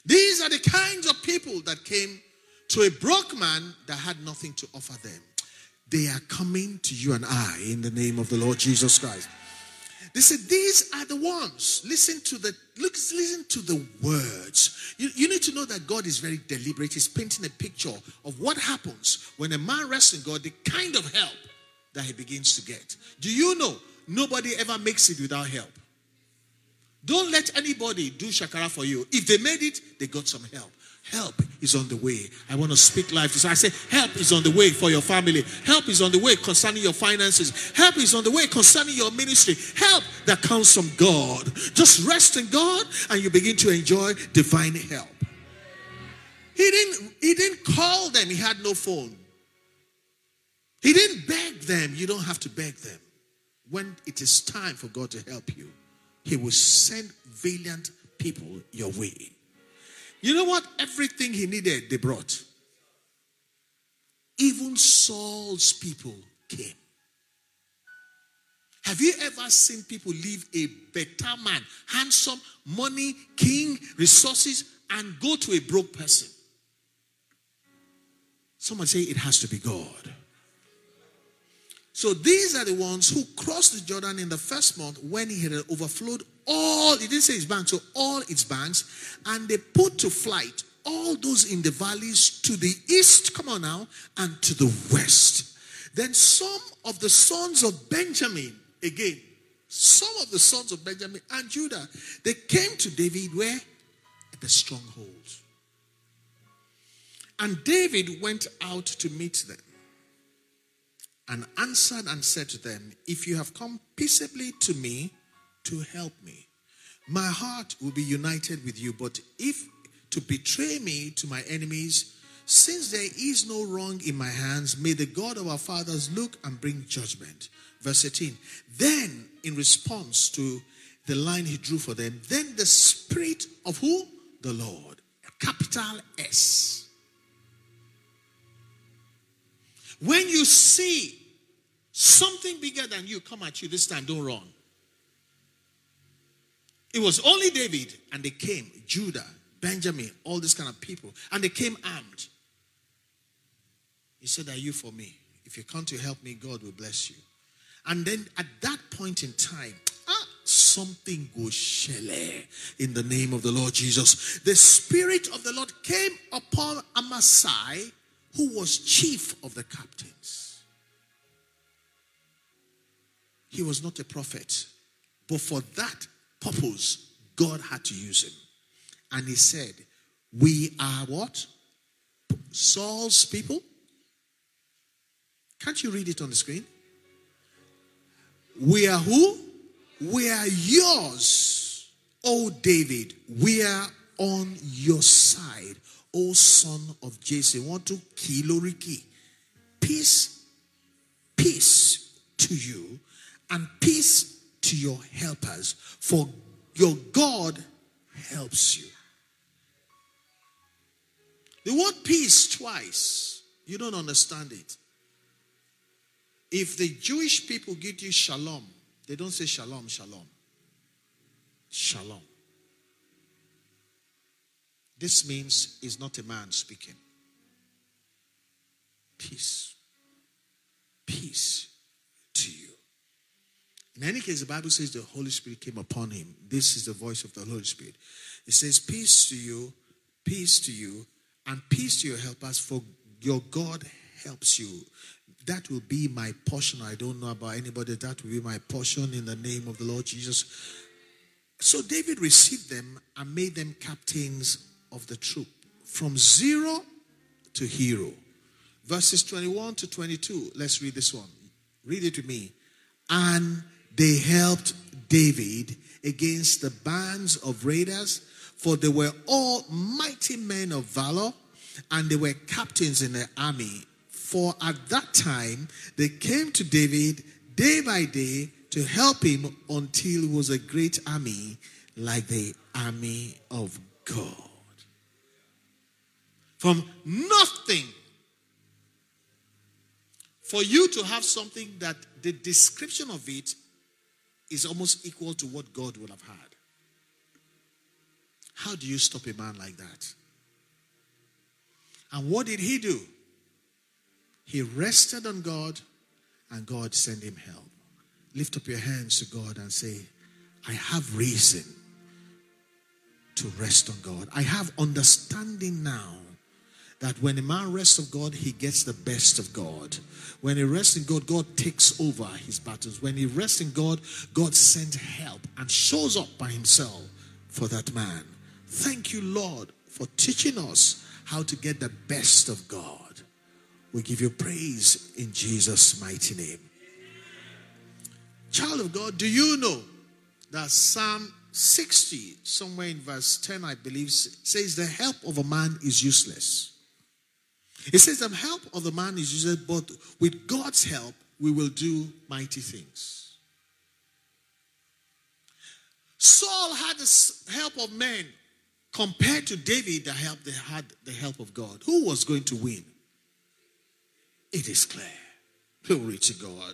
These are the kinds of people that came to a broke man that had nothing to offer them. They are coming to you and I in the name of the Lord Jesus Christ. They said, These are the ones. Listen to the look, listen to the words. You, you need to know that God is very deliberate. He's painting a picture of what happens when a man rests in God, the kind of help that he begins to get. Do you know nobody ever makes it without help? Don't let anybody do shakara for you. If they made it, they got some help. Help is on the way. I want to speak life. So I say, help is on the way for your family. Help is on the way concerning your finances. Help is on the way concerning your ministry. Help that comes from God. Just rest in God and you begin to enjoy divine help. He didn't, he didn't call them, he had no phone. He didn't beg them. You don't have to beg them. When it is time for God to help you, He will send valiant people your way. You know what? Everything he needed, they brought. Even Saul's people came. Have you ever seen people leave a better man, handsome, money, king, resources, and go to a broke person? Someone say it has to be God. So these are the ones who crossed the Jordan in the first month when he had overflowed all, he didn't say his banks, so all its banks, and they put to flight all those in the valleys to the east, come on now, and to the west. Then some of the sons of Benjamin, again, some of the sons of Benjamin and Judah, they came to David where? At the stronghold. And David went out to meet them and answered and said to them, If you have come peaceably to me to help me, my heart will be united with you. But if to betray me to my enemies, since there is no wrong in my hands, may the God of our fathers look and bring judgment. Verse 18. Then, in response to the line he drew for them, then the Spirit of who? The Lord. Capital S. When you see something bigger than you come at you this time, don't run. It was only David, and they came, Judah, Benjamin, all these kind of people, and they came armed. He said, Are you for me? If you come to help me, God will bless you. And then at that point in time, ah, something goes shele in the name of the Lord Jesus. The Spirit of the Lord came upon Amasai, who was chief of the captains. He was not a prophet. But for that purpose, God had to use him. And he said, We are what? Saul's people. Can't you read it on the screen? We are who? We are yours, O David. We are on your side, O son of Jesse. Want to kiloriki. Peace, peace to you and peace to your helpers, for your God helps you. The word peace twice, you don't understand it. If the Jewish people give you shalom, they don't say shalom, shalom. Shalom. This means is not a man speaking. Peace. Peace to you. In any case, the Bible says the Holy Spirit came upon him. This is the voice of the Holy Spirit. It says, Peace to you, peace to you, and peace to your helpers, for your God helps you. That will be my portion. I don't know about anybody. That will be my portion in the name of the Lord Jesus. So David received them and made them captains of the troop from zero to hero. Verses 21 to 22. Let's read this one. Read it to me. And they helped David against the bands of raiders, for they were all mighty men of valor. and they were captains in the army. For at that time they came to David day by day to help him until it was a great army like the army of God. From nothing. For you to have something that the description of it is almost equal to what God would have had. How do you stop a man like that? And what did he do? He rested on God and God sent him help. Lift up your hands to God and say, I have reason to rest on God. I have understanding now that when a man rests of God, he gets the best of God. When he rests in God, God takes over his battles. When he rests in God, God sends help and shows up by himself for that man. Thank you, Lord, for teaching us how to get the best of God. We give you praise in Jesus' mighty name. Child of God, do you know that Psalm 60, somewhere in verse 10, I believe, says the help of a man is useless. It says the help of the man is useless, but with God's help, we will do mighty things. Saul had the help of men compared to David, the help they had the help of God. Who was going to win? It is clear. Glory to God.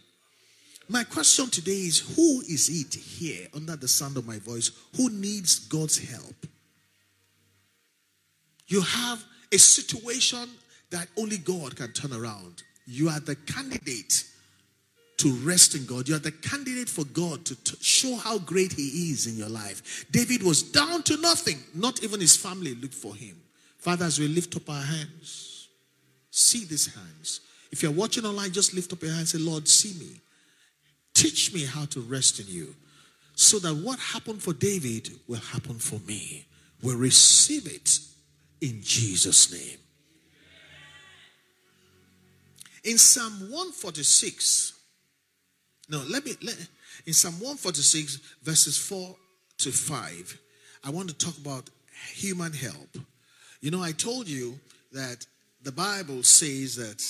My question today is who is it here under the sound of my voice who needs God's help? You have a situation that only God can turn around. You are the candidate to rest in God. You are the candidate for God to t- show how great He is in your life. David was down to nothing, not even his family looked for him. Father, as we lift up our hands, see these hands. If you're watching online, just lift up your hands and say, Lord, see me. Teach me how to rest in you so that what happened for David will happen for me. We'll receive it in Jesus' name. In Psalm 146, no, let me, let, in Psalm 146, verses 4 to 5, I want to talk about human help. You know, I told you that the Bible says that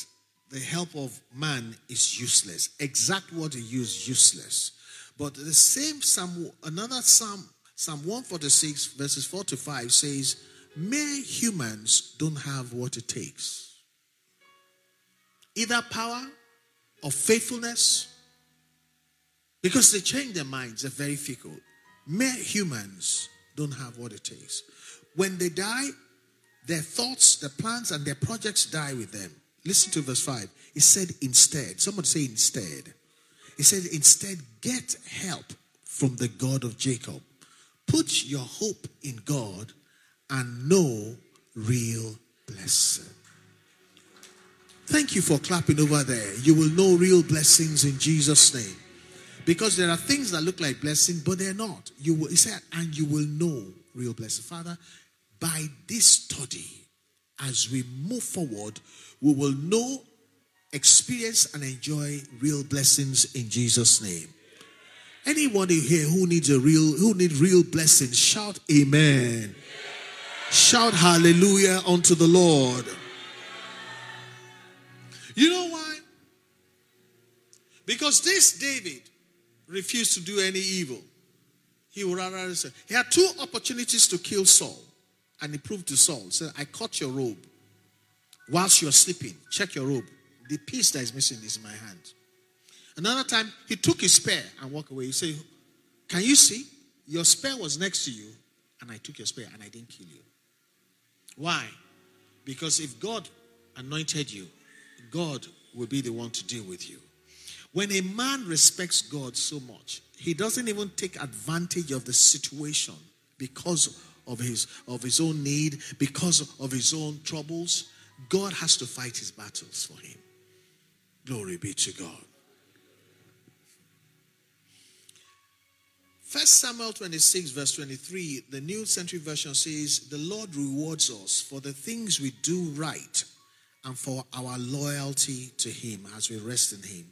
the help of man is useless. Exact word he used, useless. But the same Psalm, another Psalm, Psalm 146, verses 4 to 5 says, Mere humans don't have what it takes. Either power or faithfulness, because they change their minds, they're very fickle. Mere humans don't have what it takes. When they die, their thoughts, their plans, and their projects die with them. Listen to verse 5. It said, instead. Someone say, instead. He said, instead, get help from the God of Jacob. Put your hope in God and know real blessing. Thank you for clapping over there. You will know real blessings in Jesus' name. Because there are things that look like blessing, but they're not. You will, he said, and you will know real blessing. Father, by this study, as we move forward, we will know, experience, and enjoy real blessings in Jesus' name. Anybody here who needs a real, who need real blessings, shout amen. Shout hallelujah unto the Lord. You know why? Because this David refused to do any evil. He would rather say, he had two opportunities to kill Saul. And he proved to Saul, said, I caught your robe whilst you're sleeping. Check your robe. The piece that is missing is in my hand. Another time, he took his spear and walked away. He said, Can you see? Your spear was next to you, and I took your spear and I didn't kill you. Why? Because if God anointed you, God will be the one to deal with you. When a man respects God so much, he doesn't even take advantage of the situation because of his of his own need, because of his own troubles. God has to fight his battles for him. Glory be to God. First Samuel 26, verse 23, the New Century Version says, The Lord rewards us for the things we do right and for our loyalty to Him as we rest in Him.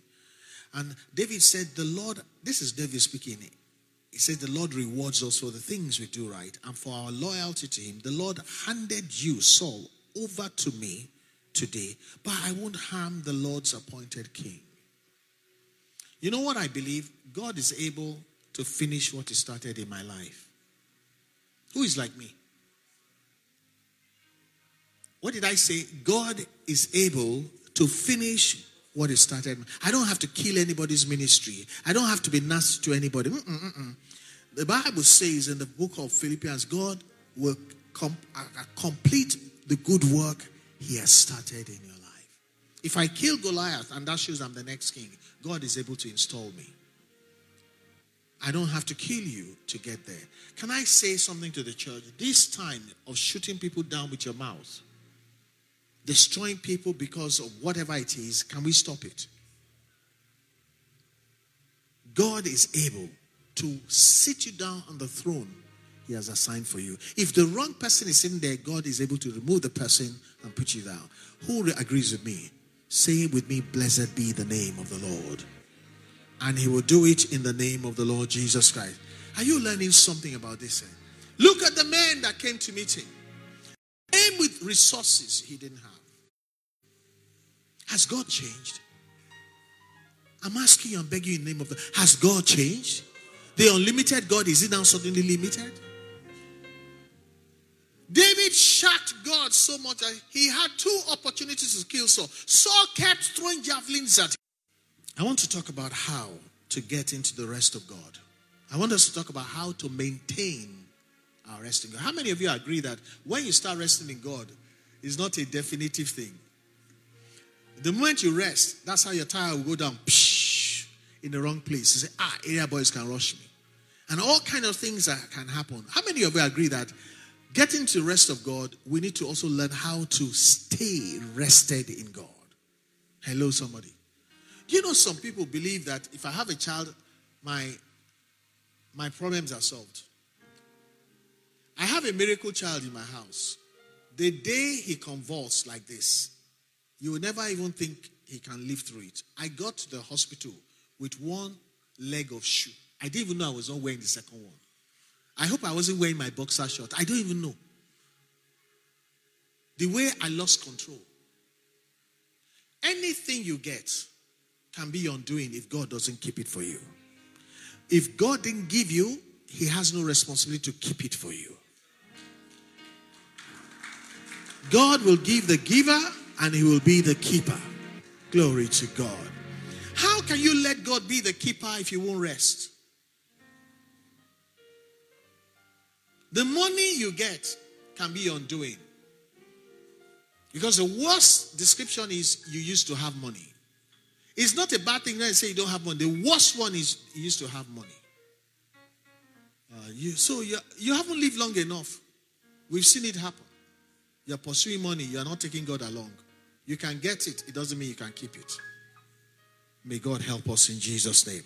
And David said, The Lord, this is David speaking. He said, The Lord rewards us for the things we do right and for our loyalty to Him. The Lord handed you, Saul, over to me today, but I won't harm the Lord's appointed king. You know what I believe? God is able to finish what He started in my life. Who is like me? What did I say? God is able to finish what He started. I don't have to kill anybody's ministry. I don't have to be nasty to anybody. Mm-mm, mm-mm. The Bible says in the book of Philippians, God will com- uh, complete the good work He has started in your life. If I kill Goliath and that shows I'm the next king, God is able to install me. I don't have to kill you to get there. Can I say something to the church? This time of shooting people down with your mouth, destroying people because of whatever it is, can we stop it? God is able to sit you down on the throne he has assigned for you. If the wrong person is in there, God is able to remove the person and put you down. Who agrees with me? Say with me, Blessed be the name of the Lord. And he will do it in the name of the Lord Jesus Christ. Are you learning something about this? Eh? Look at the man that came to meet him. Came with resources he didn't have. Has God changed? I'm asking you, I'm begging you in the name of the Has God changed? The unlimited God, is he now suddenly limited? David shocked God so much that he had two opportunities to kill Saul. Saul kept throwing javelins at him. I want to talk about how to get into the rest of God. I want us to talk about how to maintain our resting God. How many of you agree that when you start resting in God, it's not a definitive thing? The moment you rest, that's how your tire will go down psh, in the wrong place. You say, ah, area boys can rush me. And all kind of things that can happen. How many of you agree that getting to rest of God, we need to also learn how to stay rested in God? Hello, somebody. You know some people believe that if I have a child, my my problems are solved. I have a miracle child in my house. The day he convulsed like this, you will never even think he can live through it. I got to the hospital with one leg of shoe. I didn't even know I was not wearing the second one. I hope I wasn't wearing my boxer short. I don't even know. The way I lost control. Anything you get can be undoing if God doesn't keep it for you. If God didn't give you, He has no responsibility to keep it for you. God will give the giver and He will be the keeper. Glory to God. How can you let God be the keeper if you won't rest? The money you get can be undoing. Because the worst description is you used to have money. It's not a bad thing I say you don't have money. The worst one is you used to have money. Uh, you, so you, you haven't lived long enough. We've seen it happen. You're pursuing money, you're not taking God along. You can get it, it doesn't mean you can keep it. May God help us in Jesus' name.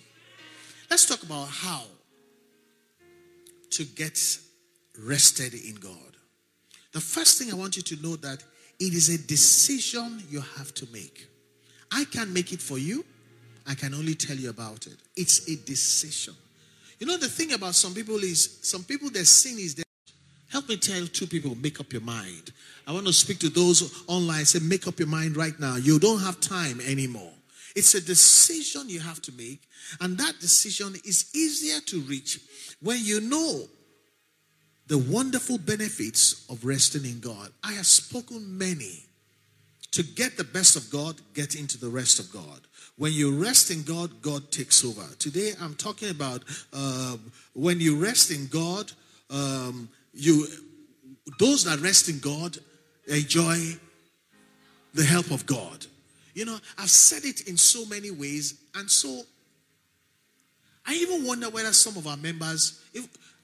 Let's talk about how to get rested in God. The first thing I want you to know that it is a decision you have to make. I can't make it for you. I can only tell you about it. It's a decision. You know, the thing about some people is some people, their sin is there. Help me tell two people, make up your mind. I want to speak to those online, say, make up your mind right now. You don't have time anymore. It's a decision you have to make, and that decision is easier to reach when you know the wonderful benefits of resting in God. I have spoken many. To get the best of God, get into the rest of God. When you rest in God, God takes over. Today, I'm talking about um, when you rest in God, um, you those that rest in God enjoy the help of God. You know, I've said it in so many ways, and so I even wonder whether some of our members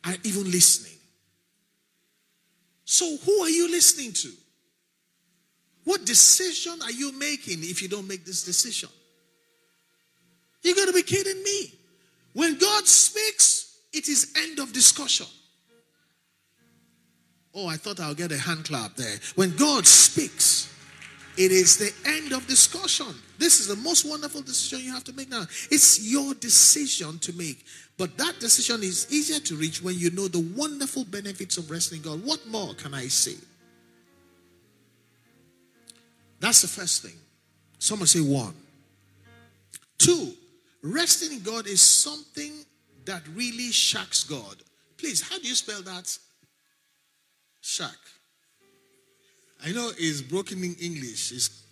are even listening. So, who are you listening to? What decision are you making if you don't make this decision? You're going to be kidding me. When God speaks, it is end of discussion. Oh, I thought I'll get a hand clap there. When God speaks, it is the end of discussion. This is the most wonderful decision you have to make now. It's your decision to make. But that decision is easier to reach when you know the wonderful benefits of resting God. What more can I say? That's the first thing. Someone say one. Two, resting in God is something that really shocks God. Please, how do you spell that? Shack. I know it's broken in English. It's,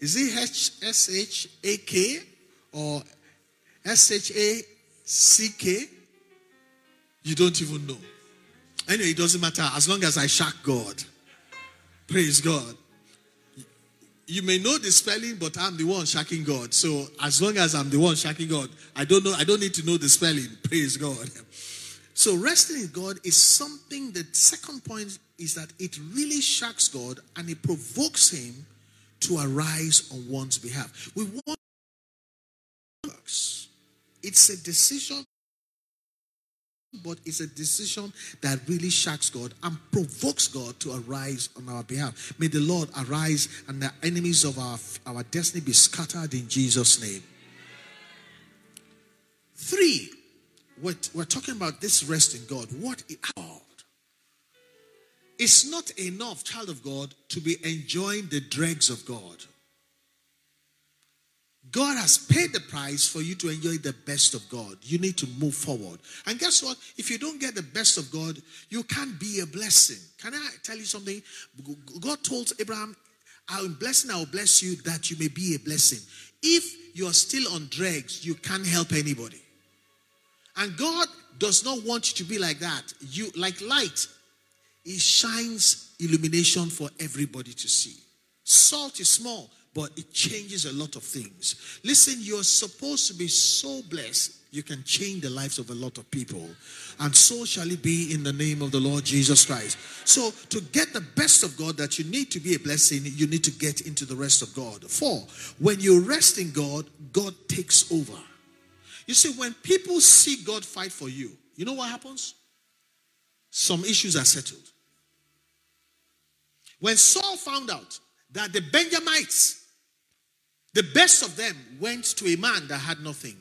is it H S H A K or S H A C K? You don't even know. Anyway, it doesn't matter as long as I shock God. Praise God. You may know the spelling, but I'm the one shacking God. So as long as I'm the one shacking God, I don't know, I don't need to know the spelling. Praise God. So resting in God is something, the second point is that it really shocks God and it provokes him to arise on one's behalf. We want works. It's a decision but it's a decision that really shocks God and provokes God to arise on our behalf. May the Lord arise and the enemies of our, our destiny be scattered in Jesus' name. Three, we're, we're talking about this rest in God. What is God? It's not enough, child of God, to be enjoying the dregs of God. God has paid the price for you to enjoy the best of God. You need to move forward. And guess what? If you don't get the best of God, you can't be a blessing. Can I tell you something? God told Abraham, I'm blessing, I will bless you that you may be a blessing. If you are still on dregs, you can't help anybody. And God does not want you to be like that. You like light, it shines illumination for everybody to see. Salt is small, but it changes a lot of things. Listen, you're supposed to be so blessed, you can change the lives of a lot of people. And so shall it be in the name of the Lord Jesus Christ. So, to get the best of God, that you need to be a blessing, you need to get into the rest of God. Four, when you rest in God, God takes over. You see, when people see God fight for you, you know what happens? Some issues are settled. When Saul found out that the Benjamites the best of them went to a man that had nothing.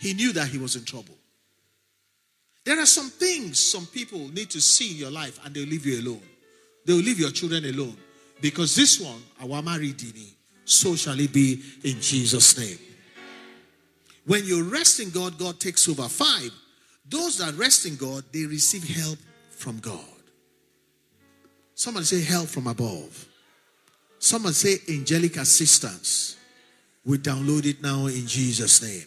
He knew that he was in trouble. There are some things some people need to see in your life and they'll leave you alone. They'll leave your children alone. Because this one, Awamari Dini, so shall it be in Jesus' name. When you rest in God, God takes over. Five, those that rest in God, they receive help from God. Somebody say help from above. Someone say angelic assistance. We download it now in Jesus' name.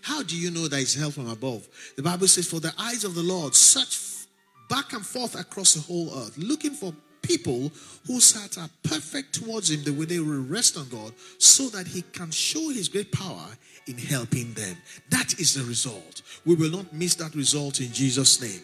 How do you know that it's help from above? The Bible says, For the eyes of the Lord search back and forth across the whole earth, looking for people whose hearts are perfect towards Him, the way they will rest on God, so that He can show His great power in helping them. That is the result. We will not miss that result in Jesus' name.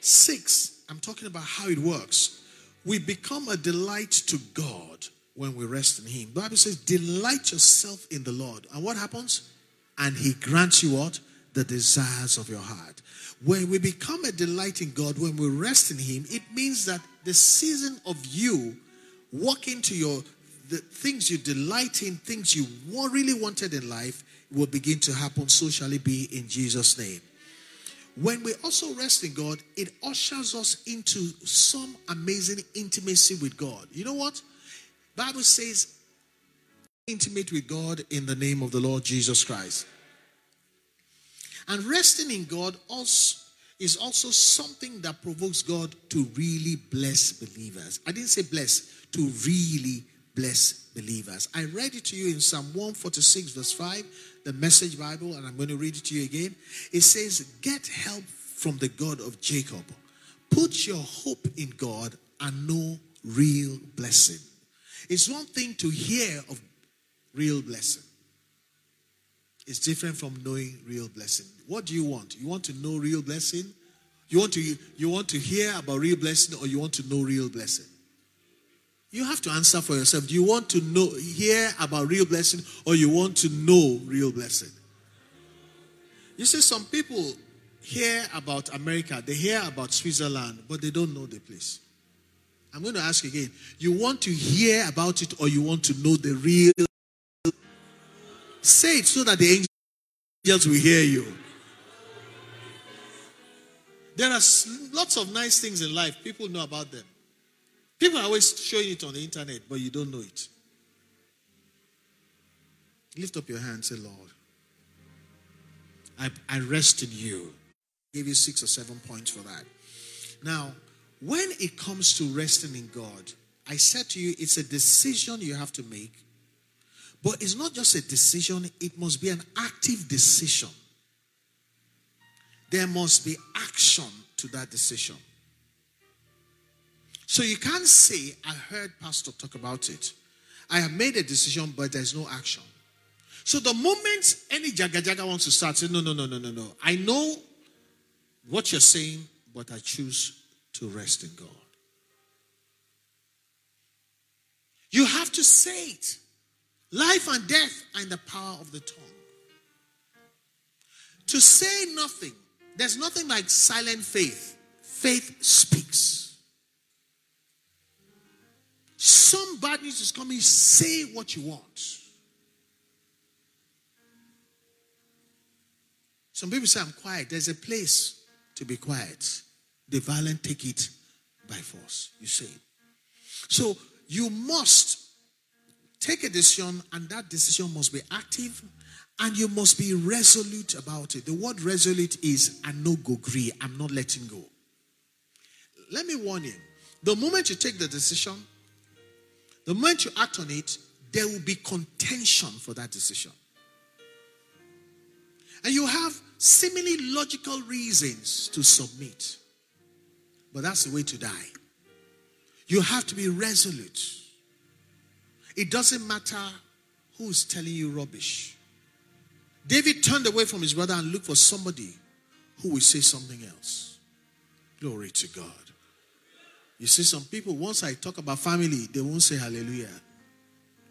Six, I'm talking about how it works. We become a delight to God when we rest in Him. The Bible says, Delight yourself in the Lord. And what happens? And He grants you what? The desires of your heart. When we become a delight in God, when we rest in Him, it means that the season of you walking to your the things you delight in, things you really wanted in life, will begin to happen. So shall it be in Jesus' name. When we also rest in God, it ushers us into some amazing intimacy with God. You know what? Bible says, intimate with God in the name of the Lord Jesus Christ. And resting in God also is also something that provokes God to really bless believers. I didn't say bless, to really bless believers. I read it to you in Psalm 146, verse 5, the message Bible, and I'm going to read it to you again. It says, Get help from the God of Jacob. Put your hope in God and know real blessing. It's one thing to hear of real blessing. It's different from knowing real blessing. What do you want? You want to know real blessing? You want to you want to hear about real blessing or you want to know real blessing? You have to answer for yourself. Do you want to know hear about real blessing or you want to know real blessing? You see some people hear about America, they hear about Switzerland, but they don't know the place. I'm going to ask again. You want to hear about it or you want to know the real? Say it so that the angels will hear you. There are lots of nice things in life. People know about them. People are always showing it on the internet, but you don't know it. Lift up your hand and say, Lord, I, I rest in you. Give you six or seven points for that. Now, when it comes to resting in God, I said to you, it's a decision you have to make. But it's not just a decision, it must be an active decision. There must be action to that decision. So you can't say, I heard Pastor talk about it. I have made a decision, but there's no action. So the moment any jaga jaga wants to start, say, no, no, no, no, no, no. I know what you're saying, but I choose to rest in God. You have to say it. Life and death are in the power of the tongue. To say nothing, there's nothing like silent faith. Faith speaks. Some bad news is coming, say what you want. Some people say, I'm quiet. There's a place to be quiet. The violent take it by force. You say. So you must take a decision, and that decision must be active and you must be resolute about it. The word resolute is I no go agree. I'm not letting go. Let me warn you. The moment you take the decision, the moment you act on it, there will be contention for that decision. And you have seemingly logical reasons to submit. But that's the way to die. You have to be resolute. It doesn't matter who's telling you rubbish. David turned away from his brother and looked for somebody who will say something else. Glory to God. You see, some people, once I talk about family, they won't say hallelujah.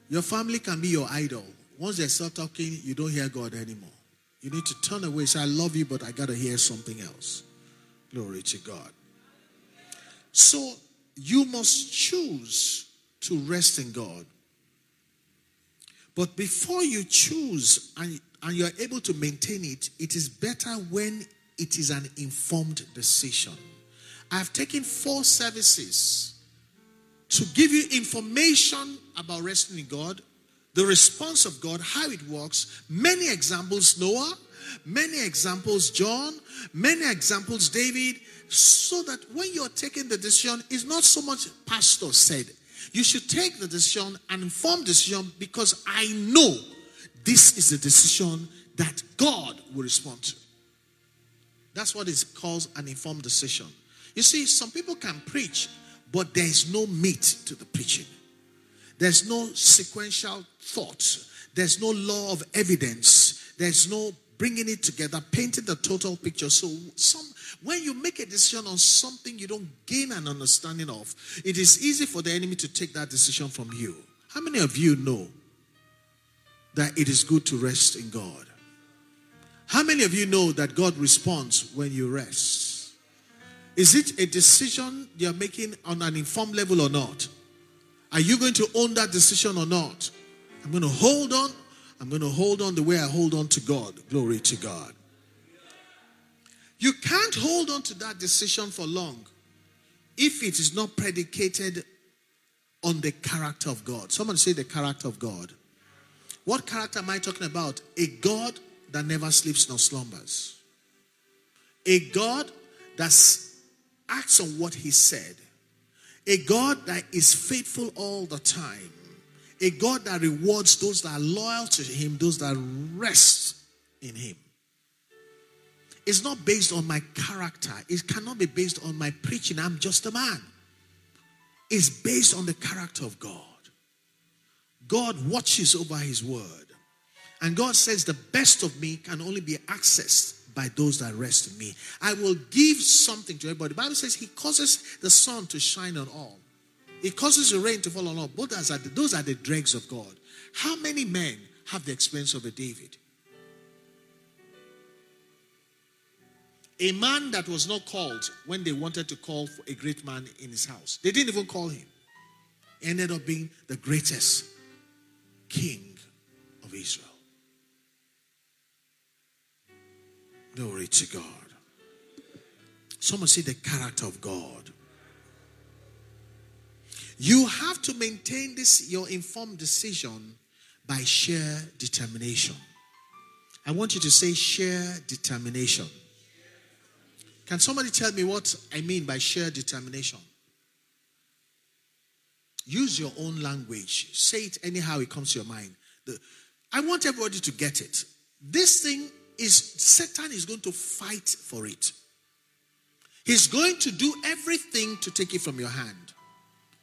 Your family can be your idol. Once they start talking, you don't hear God anymore. You need to turn away. Say, I love you, but I got to hear something else. Glory to God. So you must choose to rest in God. But before you choose and, and you're able to maintain it, it is better when it is an informed decision. I've taken four services to give you information about resting in God, the response of God, how it works, many examples, Noah, many examples, John, many examples, David, so that when you're taking the decision, it's not so much pastor said. You should take the decision, an informed decision, because I know this is a decision that God will respond to. That's what is called an informed decision. You see, some people can preach, but there is no meat to the preaching. There's no sequential thought. There's no law of evidence. There's no bringing it together, painting the total picture. So, some when you make a decision on something you don't gain an understanding of, it is easy for the enemy to take that decision from you. How many of you know that it is good to rest in God? How many of you know that God responds when you rest? Is it a decision you're making on an informed level or not? Are you going to own that decision or not? I'm going to hold on. I'm going to hold on the way I hold on to God. Glory to God. You can't hold on to that decision for long if it is not predicated on the character of God. Someone say the character of God. What character am I talking about? A God that never sleeps nor slumbers. A God that acts on what he said. A God that is faithful all the time. A God that rewards those that are loyal to him, those that rest in him. It's not based on my character. It cannot be based on my preaching. I'm just a man. It's based on the character of God. God watches over his word. And God says the best of me can only be accessed by those that rest in me. I will give something to everybody. The Bible says he causes the sun to shine on all. He causes the rain to fall on all. Are the, those are the dregs of God. How many men have the experience of a David? A man that was not called when they wanted to call for a great man in his house. They didn't even call him. ended up being the greatest king of Israel. Glory to God. Someone say the character of God. You have to maintain this, your informed decision, by sheer determination. I want you to say sheer determination. Can somebody tell me what I mean by sheer determination? Use your own language. Say it anyhow it comes to your mind. The, I want everybody to get it. This thing is Satan is going to fight for it. He's going to do everything to take it from your hand.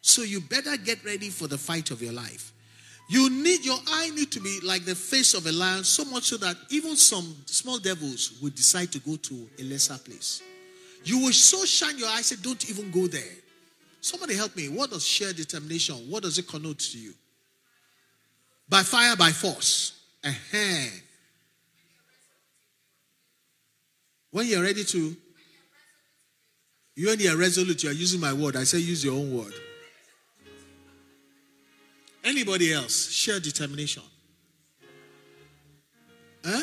So you better get ready for the fight of your life. You need your eye need to be like the face of a lion, so much so that even some small devils will decide to go to a lesser place. You will so shine your eyes, say, don't even go there. Somebody help me. What does sheer determination? What does it connote to you? By fire, by force. Uh-huh. When you're ready to, you when you're resolute, you're using my word. I say use your own word. Anybody else? Sheer determination. Huh?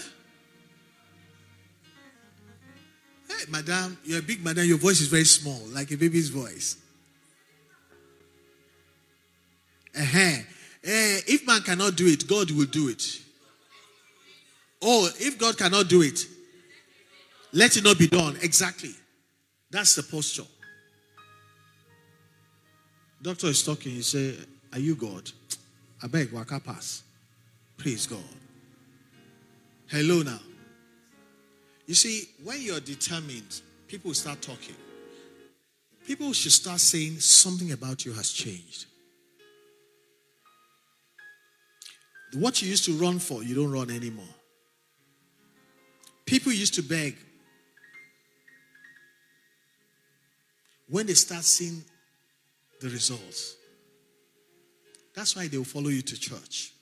Hey, madam, you're a big madam. Your voice is very small, like a baby's voice. Uh-huh. Uh, if man cannot do it, God will do it. Oh, if God cannot do it, let it not be done. Exactly. That's the posture. Doctor is talking. He say, "Are you God?" I beg, waka pass. Praise God. Hello now. You see, when you're determined, people start talking. People should start saying something about you has changed. What you used to run for, you don't run anymore. People used to beg. When they start seeing the results, that's why they will follow you to church.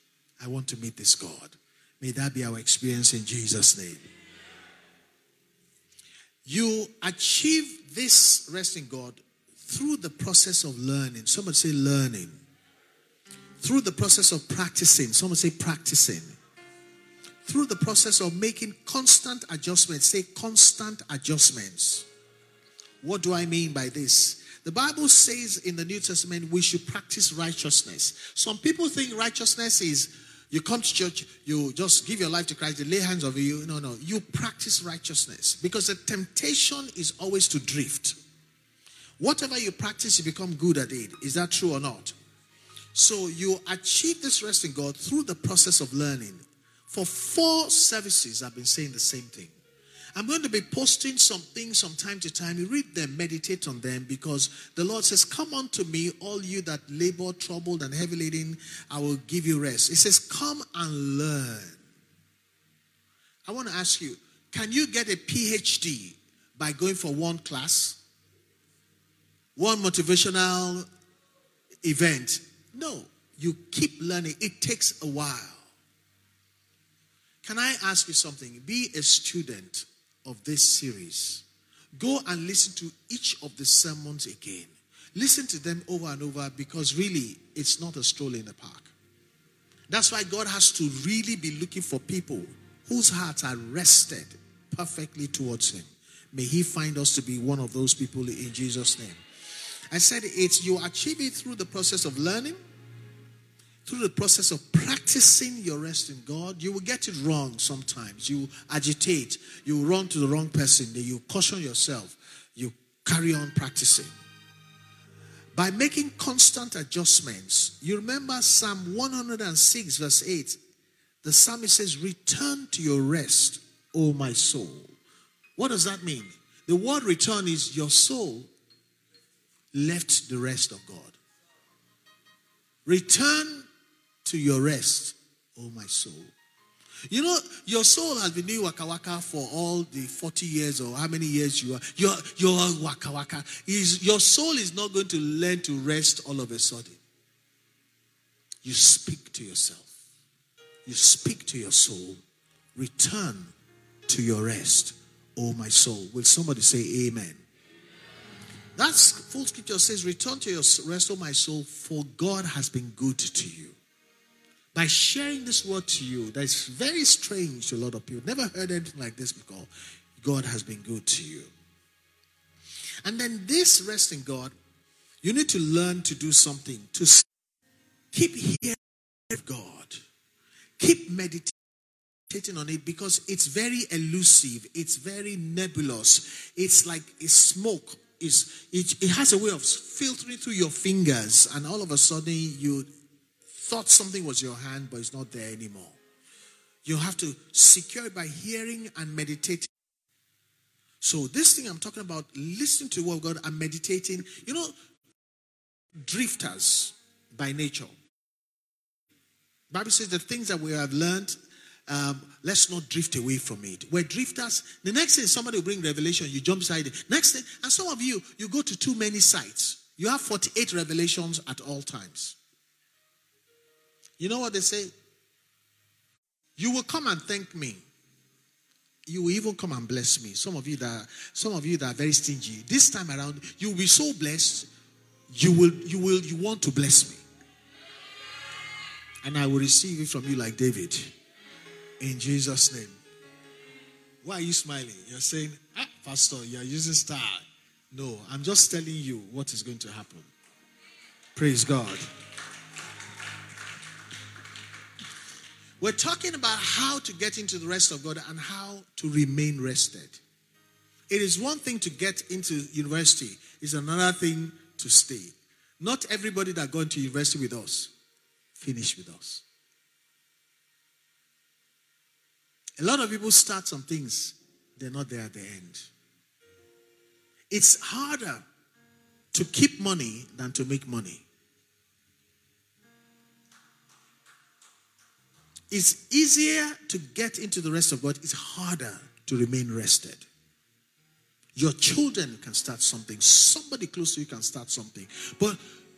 I want to meet this God. May that be our experience in Jesus' name. You achieve this rest in God through the process of learning. Somebody say learning through the process of practicing. Someone say practicing. Through the process of making constant adjustments. Say constant adjustments. What do I mean by this? The Bible says in the New Testament we should practice righteousness. Some people think righteousness is you come to church, you just give your life to Christ, they lay hands over you. No, no. You practice righteousness because the temptation is always to drift. Whatever you practice, you become good at it. Is that true or not? So you achieve this rest in God through the process of learning. For four services, I've been saying the same thing. I'm going to be posting some things from time to time. You read them, meditate on them, because the Lord says, Come unto me, all you that labor, troubled, and heavy laden, I will give you rest. It says, Come and learn. I want to ask you, can you get a PhD by going for one class? One motivational event no, you keep learning. It takes a while. Can I ask you something? Be a student of this series. Go and listen to each of the sermons again. Listen to them over and over because really it's not a stroll in the park. That's why God has to really be looking for people whose hearts are rested perfectly towards Him. May He find us to be one of those people in Jesus' name. I said it's you achieve it through the process of learning, through the process of practicing your rest in God. You will get it wrong sometimes. You agitate, you run to the wrong person, you caution yourself, you carry on practicing. By making constant adjustments, you remember Psalm 106, verse 8. The psalmist says, Return to your rest, O my soul. What does that mean? The word return is your soul left the rest of God. Return to your rest, oh my soul. You know, your soul has been doing waka waka for all the 40 years or how many years you are. Your, your waka waka. Is, your soul is not going to learn to rest all of a sudden. You speak to yourself. You speak to your soul. Return to your rest, oh my soul. Will somebody say amen? That's full scripture says, Return to your rest, O my soul, for God has been good to you. By sharing this word to you, that is very strange to a lot of people. Never heard anything like this before. God has been good to you. And then this rest in God, You need to learn to do something to keep hearing God. Keep meditating on it because it's very elusive, it's very nebulous. It's like a smoke. It's, it, it has a way of filtering through your fingers, and all of a sudden you thought something was your hand, but it's not there anymore. You have to secure it by hearing and meditating. So, this thing I'm talking about, listening to the word of God and meditating, you know, drifters by nature. Bible says the things that we have learned, um, let's not drift away from it. We're drifters. The next thing somebody will bring revelation, you jump inside it. Next thing, and some of you, you go to too many sites. You have 48 revelations at all times. You know what they say? You will come and thank me. You will even come and bless me. Some of you that some of you that are very stingy. This time around, you will be so blessed. You will you will you want to bless me. And I will receive it from you like David. In Jesus' name. Why are you smiling? You're saying, ah, Pastor, you're using star. No, I'm just telling you what is going to happen. Praise God. We're talking about how to get into the rest of God and how to remain rested. It is one thing to get into university, it's another thing to stay. Not everybody that got into university with us finish with us. A lot of people start some things, they're not there at the end. It's harder to keep money than to make money. It's easier to get into the rest of God, it's harder to remain rested. Your children can start something, somebody close to you can start something. But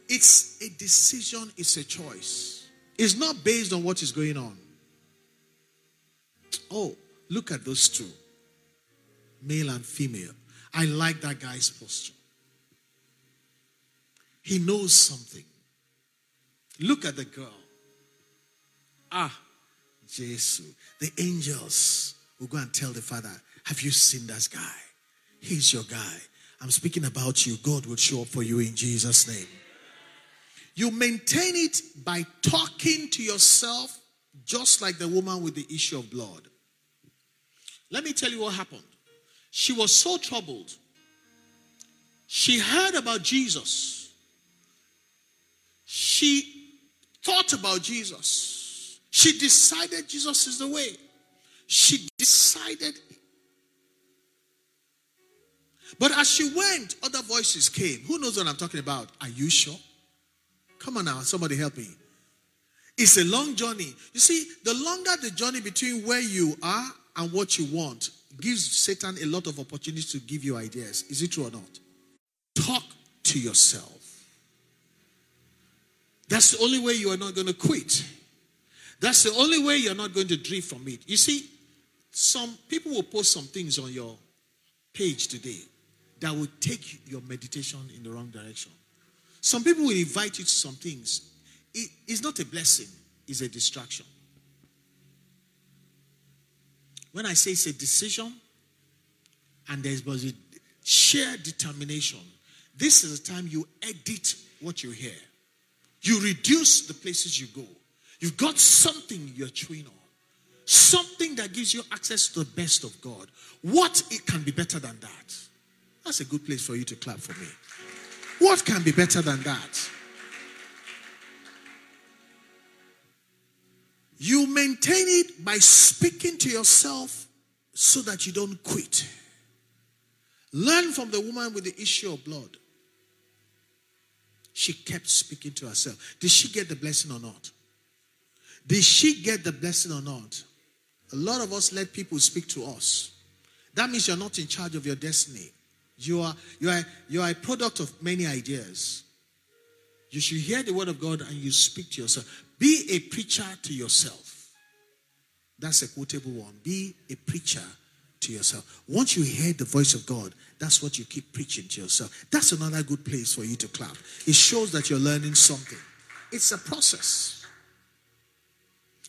it's a decision, it's a choice. It's not based on what is going on. Oh, look at those two male and female. I like that guy's posture. He knows something. Look at the girl. Ah, Jesus. The angels will go and tell the father, Have you seen this guy? He's your guy. I'm speaking about you. God will show up for you in Jesus' name. You maintain it by talking to yourself, just like the woman with the issue of blood. Let me tell you what happened. She was so troubled. She heard about Jesus. She thought about Jesus. She decided Jesus is the way. She decided. But as she went, other voices came. Who knows what I'm talking about? Are you sure? Come on now, somebody help me. It's a long journey. You see, the longer the journey between where you are and what you want gives Satan a lot of opportunities to give you ideas. Is it true or not? Talk to yourself. That's the only way you are not going to quit. That's the only way you're not going to drift from it. You see, some people will post some things on your page today that will take your meditation in the wrong direction. Some people will invite you to some things. It is not a blessing, it's a distraction. When I say it's a decision and there's a sheer determination, this is the time you edit what you hear. You reduce the places you go. You've got something you're chewing on. Something that gives you access to the best of God. What it can be better than that? That's a good place for you to clap for me. What can be better than that? You maintain it by speaking to yourself so that you don't quit. Learn from the woman with the issue of blood. She kept speaking to herself. Did she get the blessing or not? Did she get the blessing or not? A lot of us let people speak to us. That means you're not in charge of your destiny. You are, you are, you are a product of many ideas. You should hear the word of God and you speak to yourself. Be a preacher to yourself. That's a quotable one. Be a preacher to yourself. Once you hear the voice of God, that's what you keep preaching to yourself. That's another good place for you to clap. It shows that you're learning something. It's a process.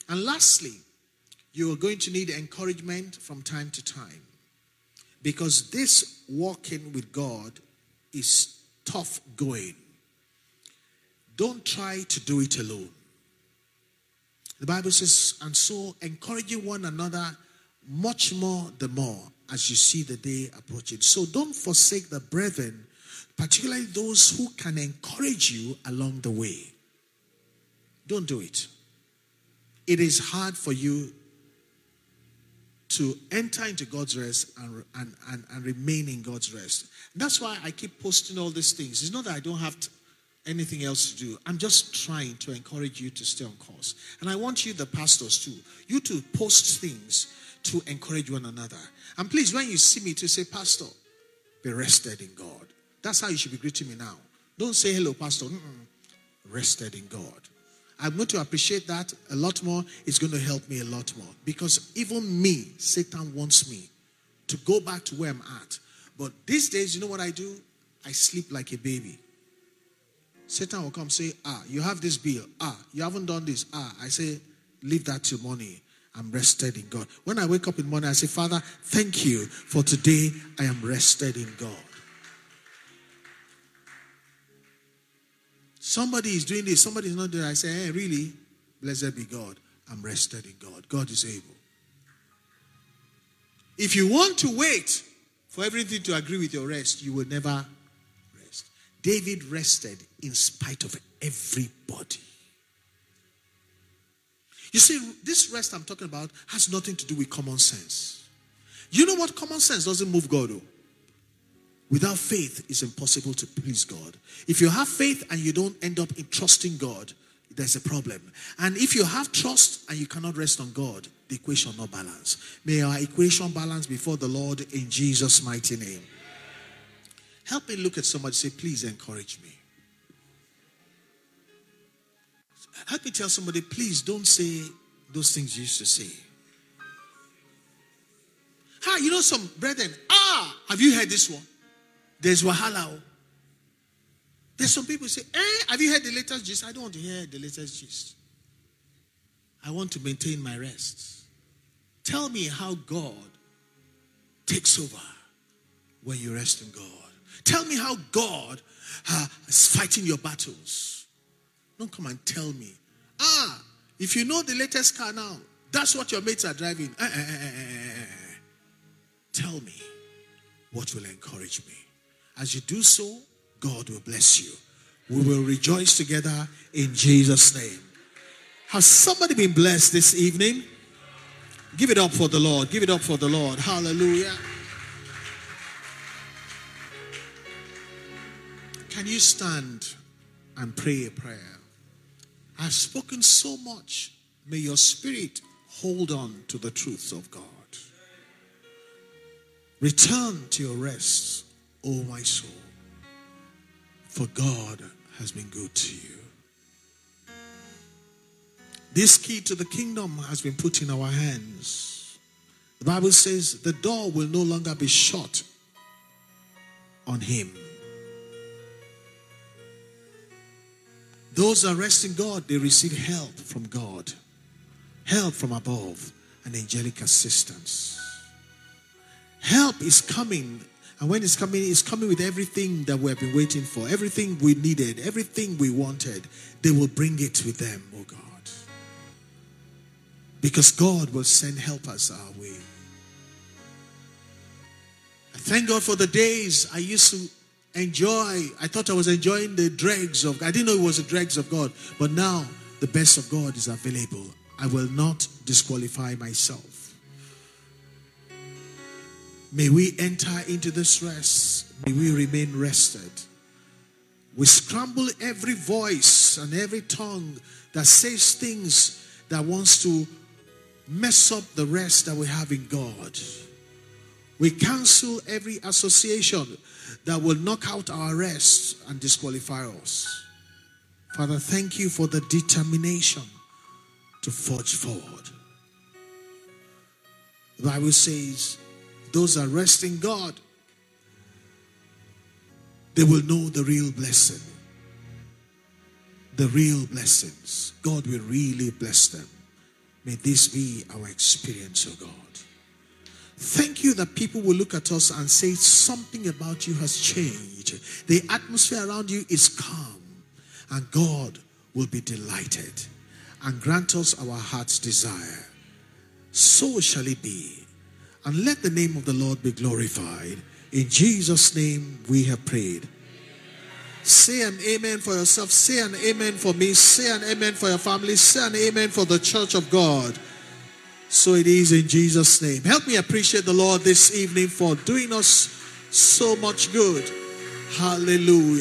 And lastly, you are going to need encouragement from time to time. Because this walking with God is tough going. don't try to do it alone. The Bible says, and so encouraging one another much more the more as you see the day approaching. So don't forsake the brethren, particularly those who can encourage you along the way. Don't do it. It is hard for you to enter into God's rest and, and, and, and remain in God's rest. That's why I keep posting all these things. It's not that I don't have to, anything else to do. I'm just trying to encourage you to stay on course. And I want you, the pastors, too, you to post things to encourage one another. And please, when you see me, to say, Pastor, be rested in God. That's how you should be greeting me now. Don't say hello, Pastor. Mm-mm. Rested in God. I'm going to appreciate that a lot more. It's going to help me a lot more. Because even me, Satan wants me to go back to where I'm at. But these days, you know what I do? I sleep like a baby. Satan will come say, Ah, you have this bill. Ah, you haven't done this. Ah, I say, Leave that till morning. I'm rested in God. When I wake up in the morning, I say, Father, thank you for today. I am rested in God. Somebody is doing this, somebody is not doing it. I say, Hey, really? Blessed be God. I'm rested in God. God is able. If you want to wait for everything to agree with your rest, you will never rest. David rested in spite of everybody. You see, this rest I'm talking about has nothing to do with common sense. You know what? Common sense doesn't move God. Though. Without faith, it's impossible to please God. If you have faith and you don't end up in trusting God, there's a problem. And if you have trust and you cannot rest on God, the equation not balance. May our equation balance before the Lord in Jesus' mighty name. Help me look at somebody say, please encourage me. Help me tell somebody, please don't say those things you used to say. Ah, you know some brethren. Ah, have you heard this one? There's Wahala. There's some people say, eh, have you heard the latest gist? I don't want to hear the latest gist. I want to maintain my rest. Tell me how God takes over when you rest in God. Tell me how God uh, is fighting your battles. Don't come and tell me. Ah, if you know the latest car now, that's what your mates are driving. Eh, eh, tell me what will encourage me. As you do so, God will bless you. We will rejoice together in Jesus' name. Has somebody been blessed this evening? Give it up for the Lord. Give it up for the Lord. Hallelujah. Can you stand and pray a prayer? I've spoken so much. May your spirit hold on to the truths of God. Return to your rest O my soul, for God has been good to you. This key to the kingdom has been put in our hands. The Bible says the door will no longer be shut on him. Those that rest in God, they receive help from God, help from above, and angelic assistance. Help is coming and when it's coming, it's coming with everything that we have been waiting for, everything we needed, everything we wanted. They will bring it with them, oh God. Because God will send helpers our way. I thank God for the days I used to enjoy. I thought I was enjoying the dregs of I didn't know it was the dregs of God. But now the best of God is available. I will not disqualify myself. May we enter into this rest. May we remain rested. We scramble every voice and every tongue that says things that wants to mess up the rest that we have in God. We cancel every association that will knock out our rest and disqualify us. Father, thank you for the determination to forge forward. The Bible says, those that rest in God, they will know the real blessing. The real blessings. God will really bless them. May this be our experience, oh God. Thank you that people will look at us and say something about you has changed. The atmosphere around you is calm. and God will be delighted and grant us our heart's desire. So shall it be. And let the name of the Lord be glorified. In Jesus' name we have prayed. Say an amen for yourself. Say an amen for me. Say an amen for your family. Say an amen for the church of God. So it is in Jesus' name. Help me appreciate the Lord this evening for doing us so much good. Hallelujah.